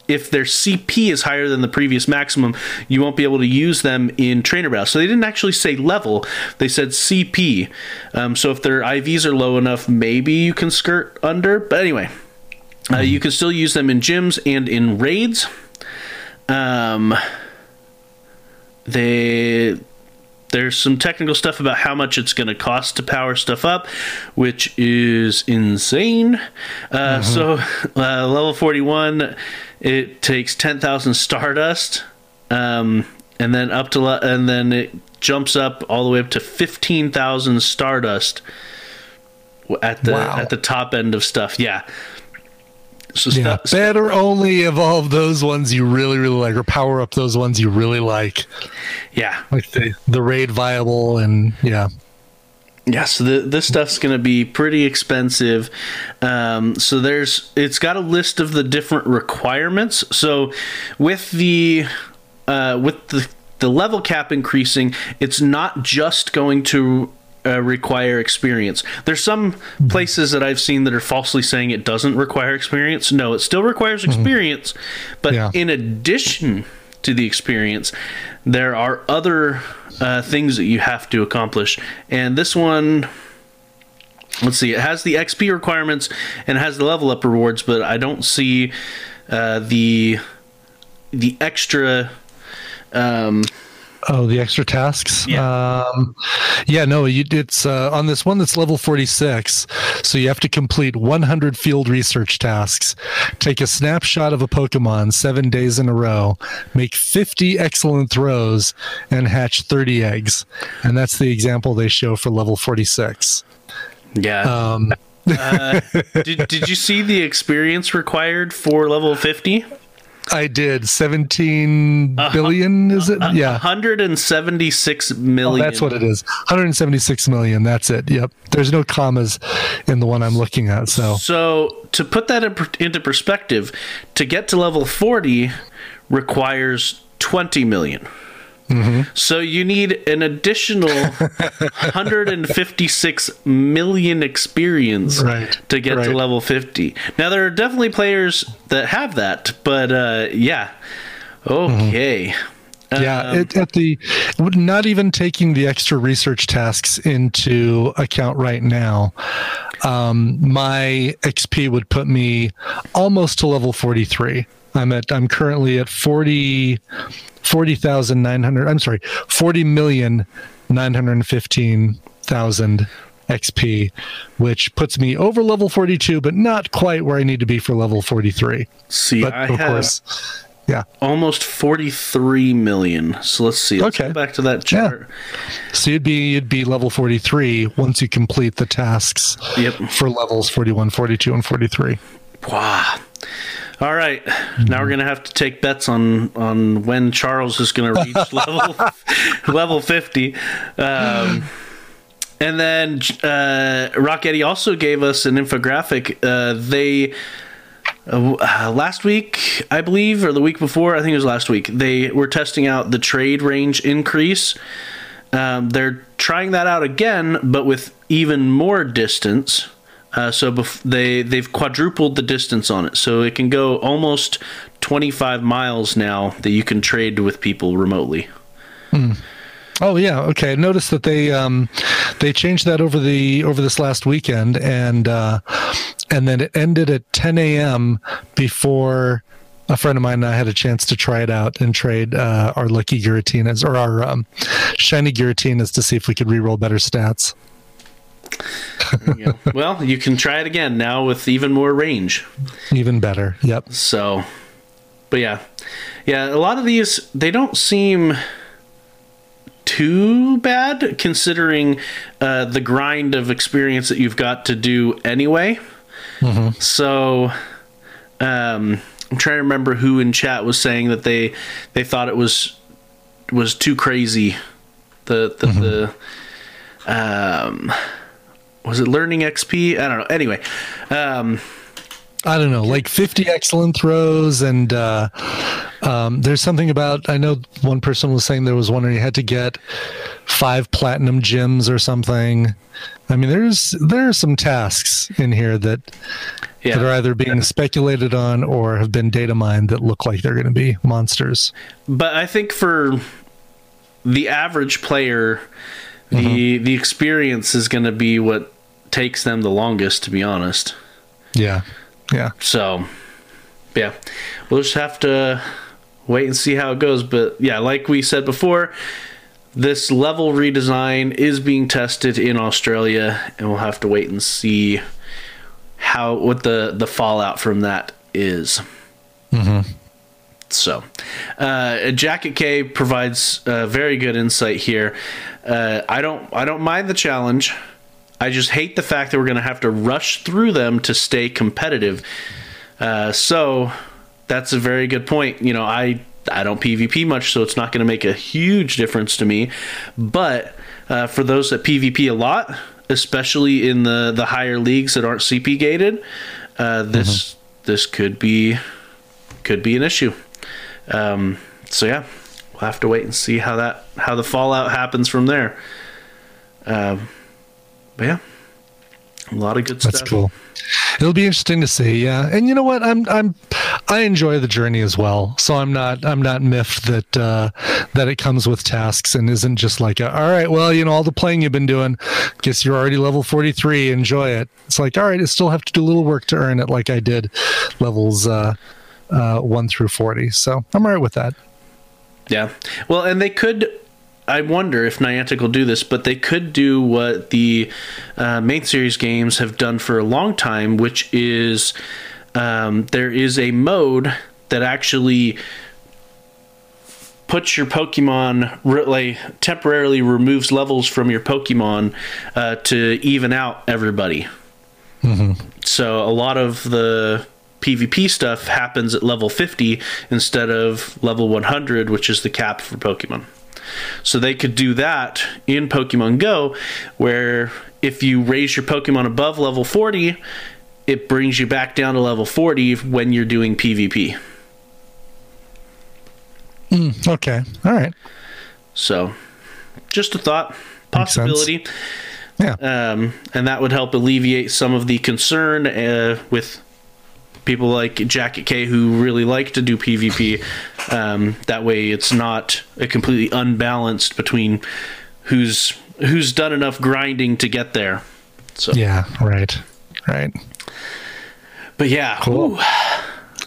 if their CP is higher than the previous maximum, you won't be able to use them in trainer battles. So they didn't actually say level; they said CP. Um, so if their IVs are low enough, maybe you can skirt under. But anyway, uh, you can still use them in gyms and in raids. Um, they there's some technical stuff about how much it's going to cost to power stuff up, which is insane. Uh, mm-hmm. So, uh, level 41, it takes 10,000 Stardust, um, and then up to and then it jumps up all the way up to 15,000 Stardust at the wow. at the top end of stuff. Yeah. So yeah, st- better only evolve those ones you really really like, or power up those ones you really like. Yeah, like the the raid viable and yeah. Yeah, so the, this stuff's going to be pretty expensive. Um, so there's, it's got a list of the different requirements. So with the, uh, with the the level cap increasing, it's not just going to uh, require experience. There's some places that I've seen that are falsely saying it doesn't require experience. No, it still requires mm-hmm. experience, mm-hmm. but yeah. in addition to the experience, there are other uh, things that you have to accomplish. And this one, let's see, it has the XP requirements and has the level up rewards, but I don't see uh, the the extra. Um, Oh, the extra tasks. Yeah, um, yeah. No, you, it's uh, on this one that's level forty-six. So you have to complete one hundred field research tasks, take a snapshot of a Pokemon seven days in a row, make fifty excellent throws, and hatch thirty eggs. And that's the example they show for level forty-six. Yeah. Um, uh, did Did you see the experience required for level fifty? I did. Seventeen billion is it? Yeah. 176 million. Oh, that's what it is. 176 million. That's it. Yep. There's no commas in the one I'm looking at. So, so to put that into perspective, to get to level 40 requires 20 million. Mm-hmm. So you need an additional [laughs] 156 million experience right. to get right. to level 50. Now there are definitely players that have that, but uh, yeah. Okay. Mm-hmm. Yeah, um, it, at the not even taking the extra research tasks into account right now, um, my XP would put me almost to level forty three. I'm at I'm currently at 40 40,900 I'm sorry 40 million 915,000 XP which puts me over level 42 but not quite where I need to be for level 43. See, but I of have course yeah. Almost 43 million. So let's see. Let's okay. go back to that chart. Yeah. So you'd be you'd be level 43 once you complete the tasks yep. for levels 41, 42 and 43. Wow. All right, now we're gonna have to take bets on on when Charles is gonna reach [laughs] level level fifty. Um, and then uh, Rock Eddie also gave us an infographic. Uh, they uh, last week, I believe, or the week before, I think it was last week. They were testing out the trade range increase. Um, they're trying that out again, but with even more distance. Uh, so bef- they they've quadrupled the distance on it, so it can go almost 25 miles now that you can trade with people remotely. Hmm. Oh yeah, okay. Notice that they um, they changed that over the over this last weekend, and uh, and then it ended at 10 a.m. before a friend of mine and I had a chance to try it out and trade uh, our lucky Giratinas or our um, shiny Giratinas to see if we could reroll better stats you [laughs] well, you can try it again now with even more range. Even better. Yep. So, but yeah, yeah. A lot of these they don't seem too bad considering uh, the grind of experience that you've got to do anyway. Mm-hmm. So, Um, I'm trying to remember who in chat was saying that they they thought it was was too crazy. The the, the um was it learning XP? I don't know. Anyway, um, I don't know, like 50 excellent throws, and uh, um, there's something about. I know one person was saying there was one where you had to get five platinum gems or something. I mean, there's there are some tasks in here that yeah, that are either being speculated on or have been data mined that look like they're going to be monsters. but I think for the average player, the mm-hmm. the experience is going to be what takes them the longest. To be honest. Yeah, yeah. So, yeah, we'll just have to wait and see how it goes. But yeah, like we said before, this level redesign is being tested in Australia, and we'll have to wait and see how what the the fallout from that is. Mm-hmm. So, uh, Jacket K provides uh, very good insight here. Uh, I don't I don't mind the challenge. I just hate the fact that we're going to have to rush through them to stay competitive. Uh, so that's a very good point. You know, I I don't PvP much, so it's not going to make a huge difference to me. But uh, for those that PvP a lot, especially in the the higher leagues that aren't CP gated, uh, this this could be could be an issue. Um, so yeah, we'll have to wait and see how that how the fallout happens from there. Um, but yeah, a lot of good That's stuff. cool. It'll be interesting to see, yeah. And you know what? I'm I'm I enjoy the journey as well. So I'm not I'm not miffed that uh that it comes with tasks and isn't just like a, all right, well, you know, all the playing you've been doing, guess you're already level 43, enjoy it. It's like, all right, I still have to do a little work to earn it like I did levels uh uh 1 through 40. So I'm all right with that. Yeah. Well, and they could. I wonder if Niantic will do this, but they could do what the uh, main series games have done for a long time, which is um, there is a mode that actually puts your Pokemon like temporarily removes levels from your Pokemon uh, to even out everybody. So a lot of the PvP stuff happens at level 50 instead of level 100, which is the cap for Pokemon. So they could do that in Pokemon Go, where if you raise your Pokemon above level 40, it brings you back down to level 40 when you're doing PvP. Okay. All right. So, just a thought, possibility, Yeah. um, and that would help alleviate some of the concern uh, with people like Jacket K who really like to do PvP. Um, that way, it's not a completely unbalanced between who's who's done enough grinding to get there. So, Yeah, right. Right. but yeah, Cool. ooh,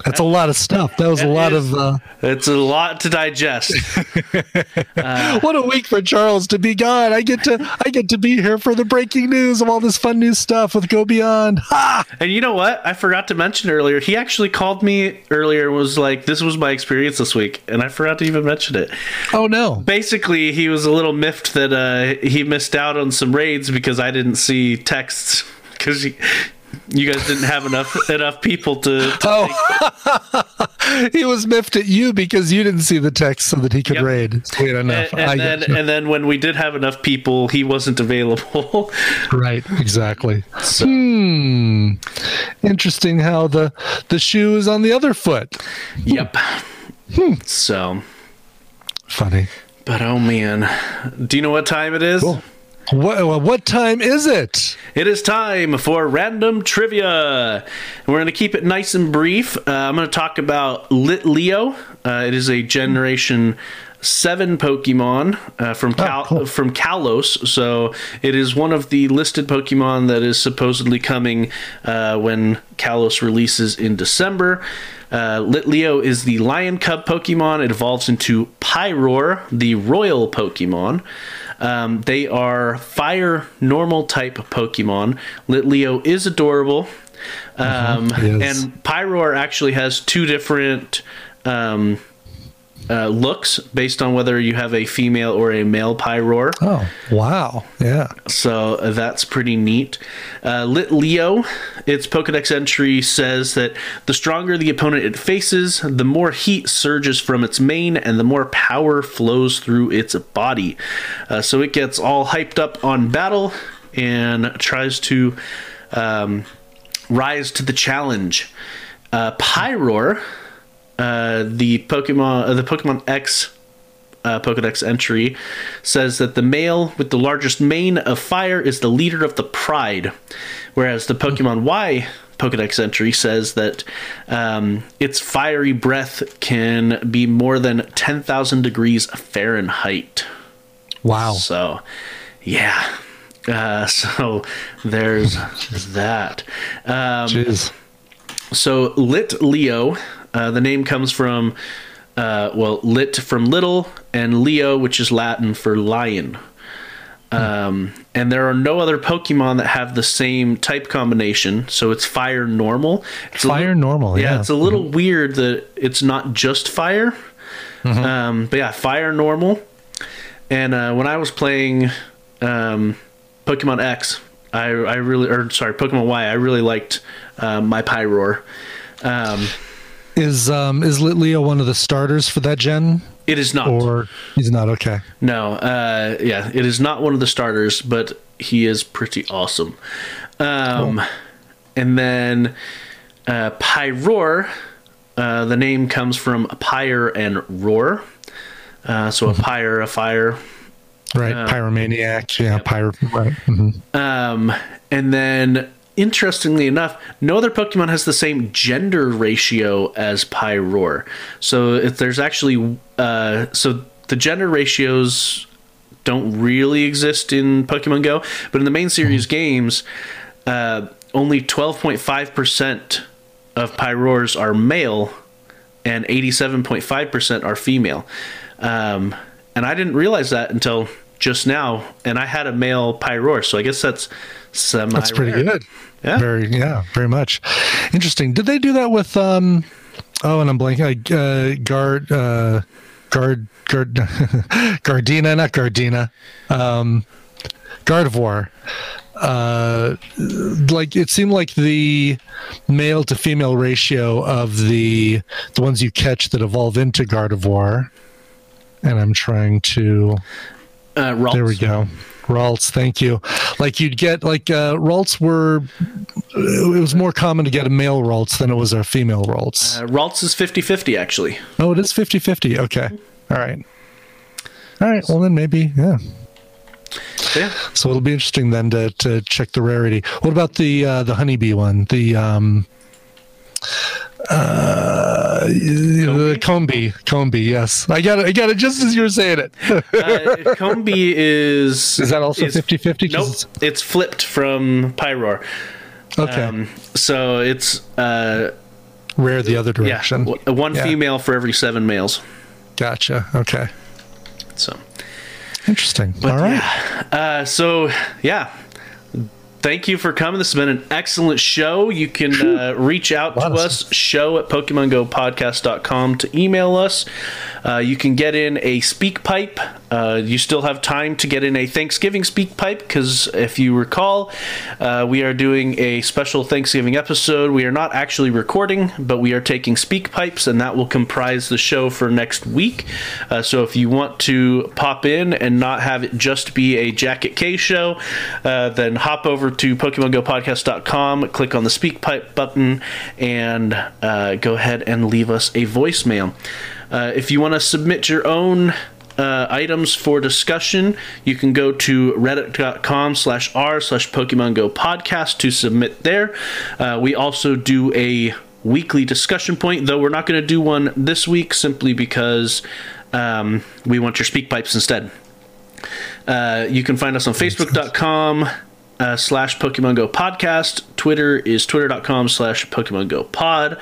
That's a lot of stuff. That was a lot of uh it's a lot to digest. [laughs] What a week for Charles to be gone. I get to I get to be here for the breaking news of all this fun new stuff with Go Beyond. Ha! And you know what? I forgot to mention earlier. He actually called me earlier and was like, This was my experience this week. And I forgot to even mention it. Oh no. Basically, he was a little miffed that uh, he missed out on some raids because I didn't see texts. [laughs] Because you guys didn't have enough enough people to. to Oh, [laughs] he was miffed at you because you didn't see the text so that he could Yep. raid. Sweet enough. and, and then, and then when we did have enough people, he wasn't available. [laughs] right, exactly. so, Hmm. Interesting how the the shoe is on the other foot. yep. Hmm. So, Funny. but oh man, do you know what time it is? What what time is it? It is time for random trivia. We're going to keep it nice and brief. Uh, I'm going to talk about Litleo. Uh, it is a Generation Seven Pokemon uh, from Cal- cool. from Kalos. So it is one of the listed Pokemon that is supposedly coming uh, when Kalos releases in December. Uh, Litleo is the Lion Cub Pokemon. It evolves into Pyroar, the Royal Pokemon. Um, they are fire normal type Pokemon. Lit Leo is adorable. Um, He is. and Pyroar actually has two different um, uh, looks based on whether you have a female or a male Pyroar. Oh, wow. Yeah. So uh, that's pretty neat. Uh, Litleo, its Pokedex entry says that the stronger the opponent it faces, the more heat surges from its mane and the more power flows through its body. Uh, so it gets all hyped up on battle and tries to um, rise to the challenge. Uh, Pyroar, uh, the Pokemon, uh, the Pokemon X uh, Pokedex entry says that the male with the largest mane of fire is the leader of the pride, whereas the Pokemon Y Pokedex entry says that um, its fiery breath can be more than 10,000 degrees Fahrenheit. Wow. So, yeah. Uh, so there's [laughs] that. Um, Jeez. so lit Leo, uh, the name comes from uh, well, lit from little and Leo, which is Latin for lion. Um, and there are no other Pokemon that have the same type combination, so it's fire normal. It's Fire li- normal. yeah, Yeah. it's a little weird that it's not just fire. Um, but yeah, fire normal. And uh, when I was playing um, Pokemon X, I, I really, or sorry, Pokemon Y, I really liked uh, my Pyroar. Um, Is um is Litleo one of the starters for that gen, it is not. or he's not? Okay. No, uh, yeah, it is not one of the starters, but he is pretty awesome. Um, And then uh, Pyroar, uh, the name comes from pyre and roar. Uh, so a pyre, a fire. Right. Pyromaniac. Yeah. Pyro. Right. mhm. Um, and then, interestingly enough, no other Pokemon has the same gender ratio as Pyroar. So if there's actually, uh, so the gender ratios don't really exist in Pokemon Go, but in the main series games, uh, only 12.5% of Pyroars are male and 87.5% are female. Um, and I didn't realize that until just now. And I had a male Pyroar, so I guess that's semi. That's pretty good. Yeah. Very. Yeah. Very much. Interesting. Did they do that with um? Oh, and I'm blanking. Uh, guard. Uh, guard. Guard. [laughs] Gardena. Not Gardena. Um, Gardevoir. Uh, like it seemed like the male to female ratio of the the ones you catch that evolve into Gardevoir. And I'm trying to. Uh, There we go. Ralts, thank you. Like you'd get like uh Ralts were it was more common to get a male Ralts than it was a female Ralts. Uh, Ralts is 50 50, actually. oh, it is 50-50. Okay. All right. All right. Well then maybe, yeah. Yeah. So it'll be interesting then to to check the rarity. What about the uh the honeybee one? The um uh the Combee, Combee, yes. I got it. I got it just as you were saying it. Uh, Combee is. [laughs] Is that also is- 50-50? 'Cause Nope. it's- It's flipped from Pyroar. okay. Um, so it's, uh, Rare the other direction. w- one Yeah. female for every seven males. Gotcha. Okay. So. Interesting. All right. Uh, so yeah, thank you for coming. This has been an excellent show. You can uh, reach out to us, show at PokemonGoPodcast.com to email us. Uh, you can get in a speak pipe. Uh, you still have time to get in a Thanksgiving speak pipe because if you recall, uh, we are doing a special Thanksgiving episode. We are not actually recording, but we are taking speak pipes, and that will comprise the show for next week. Uh, so if you want to pop in and not have it just be a Jacket K show, uh, then hop over to PokemonGoPodcast.com, click on the speak pipe button, and uh, go ahead and leave us a voicemail. Uh, if you want to submit your own uh, items for discussion, you can go to reddit.com slash r slash Pokemon Go podcast to submit there. Uh, we also do a weekly discussion point, though we're not going to do one this week simply because um, we want your speak pipes instead. Uh, you can find us on facebook.com uh, slash Pokemon Go podcast. Twitter is twitter.com slash Pokemon Go pod.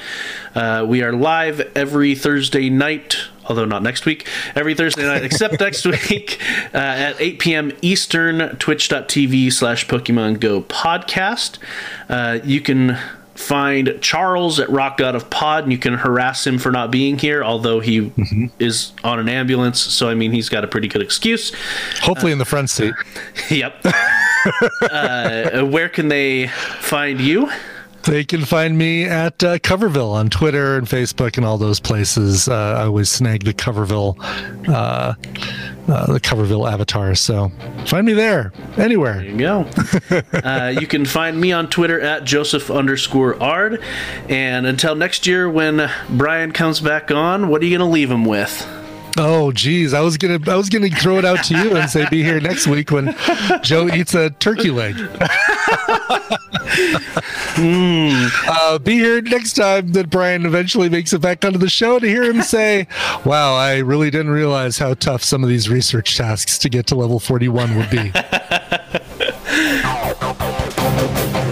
Uh, we are live every Thursday night, although not next week, every Thursday night except [laughs] next week uh, at 8 p.m. Eastern, twitch.tv slash Pokemon Go podcast. Uh, you can find Charles at Rock God of Pod, and you can harass him for not being here, although he mm-hmm. is on an ambulance. So, I mean, he's got a pretty good excuse. Hopefully, uh, in the front seat. [laughs] yep. Uh, where can they find you? They can find me at uh, Coverville on Twitter and Facebook and all those places. Uh, I always snag the Coverville, uh, uh the Coverville avatar. So find me there, anywhere. There you go. [laughs] Uh, you can find me on Twitter at Joseph underscore Ard. And until next year, when Brian comes back on, what are you going to leave him with? Oh, geez, I was gonna I was gonna throw it out to you and say be here next week when Joe eats a turkey leg. mm. uh, be here next time that Brian eventually makes it back onto the show to hear him say, "Wow, I really didn't realize how tough some of these research tasks to get to level forty-one would be." [laughs]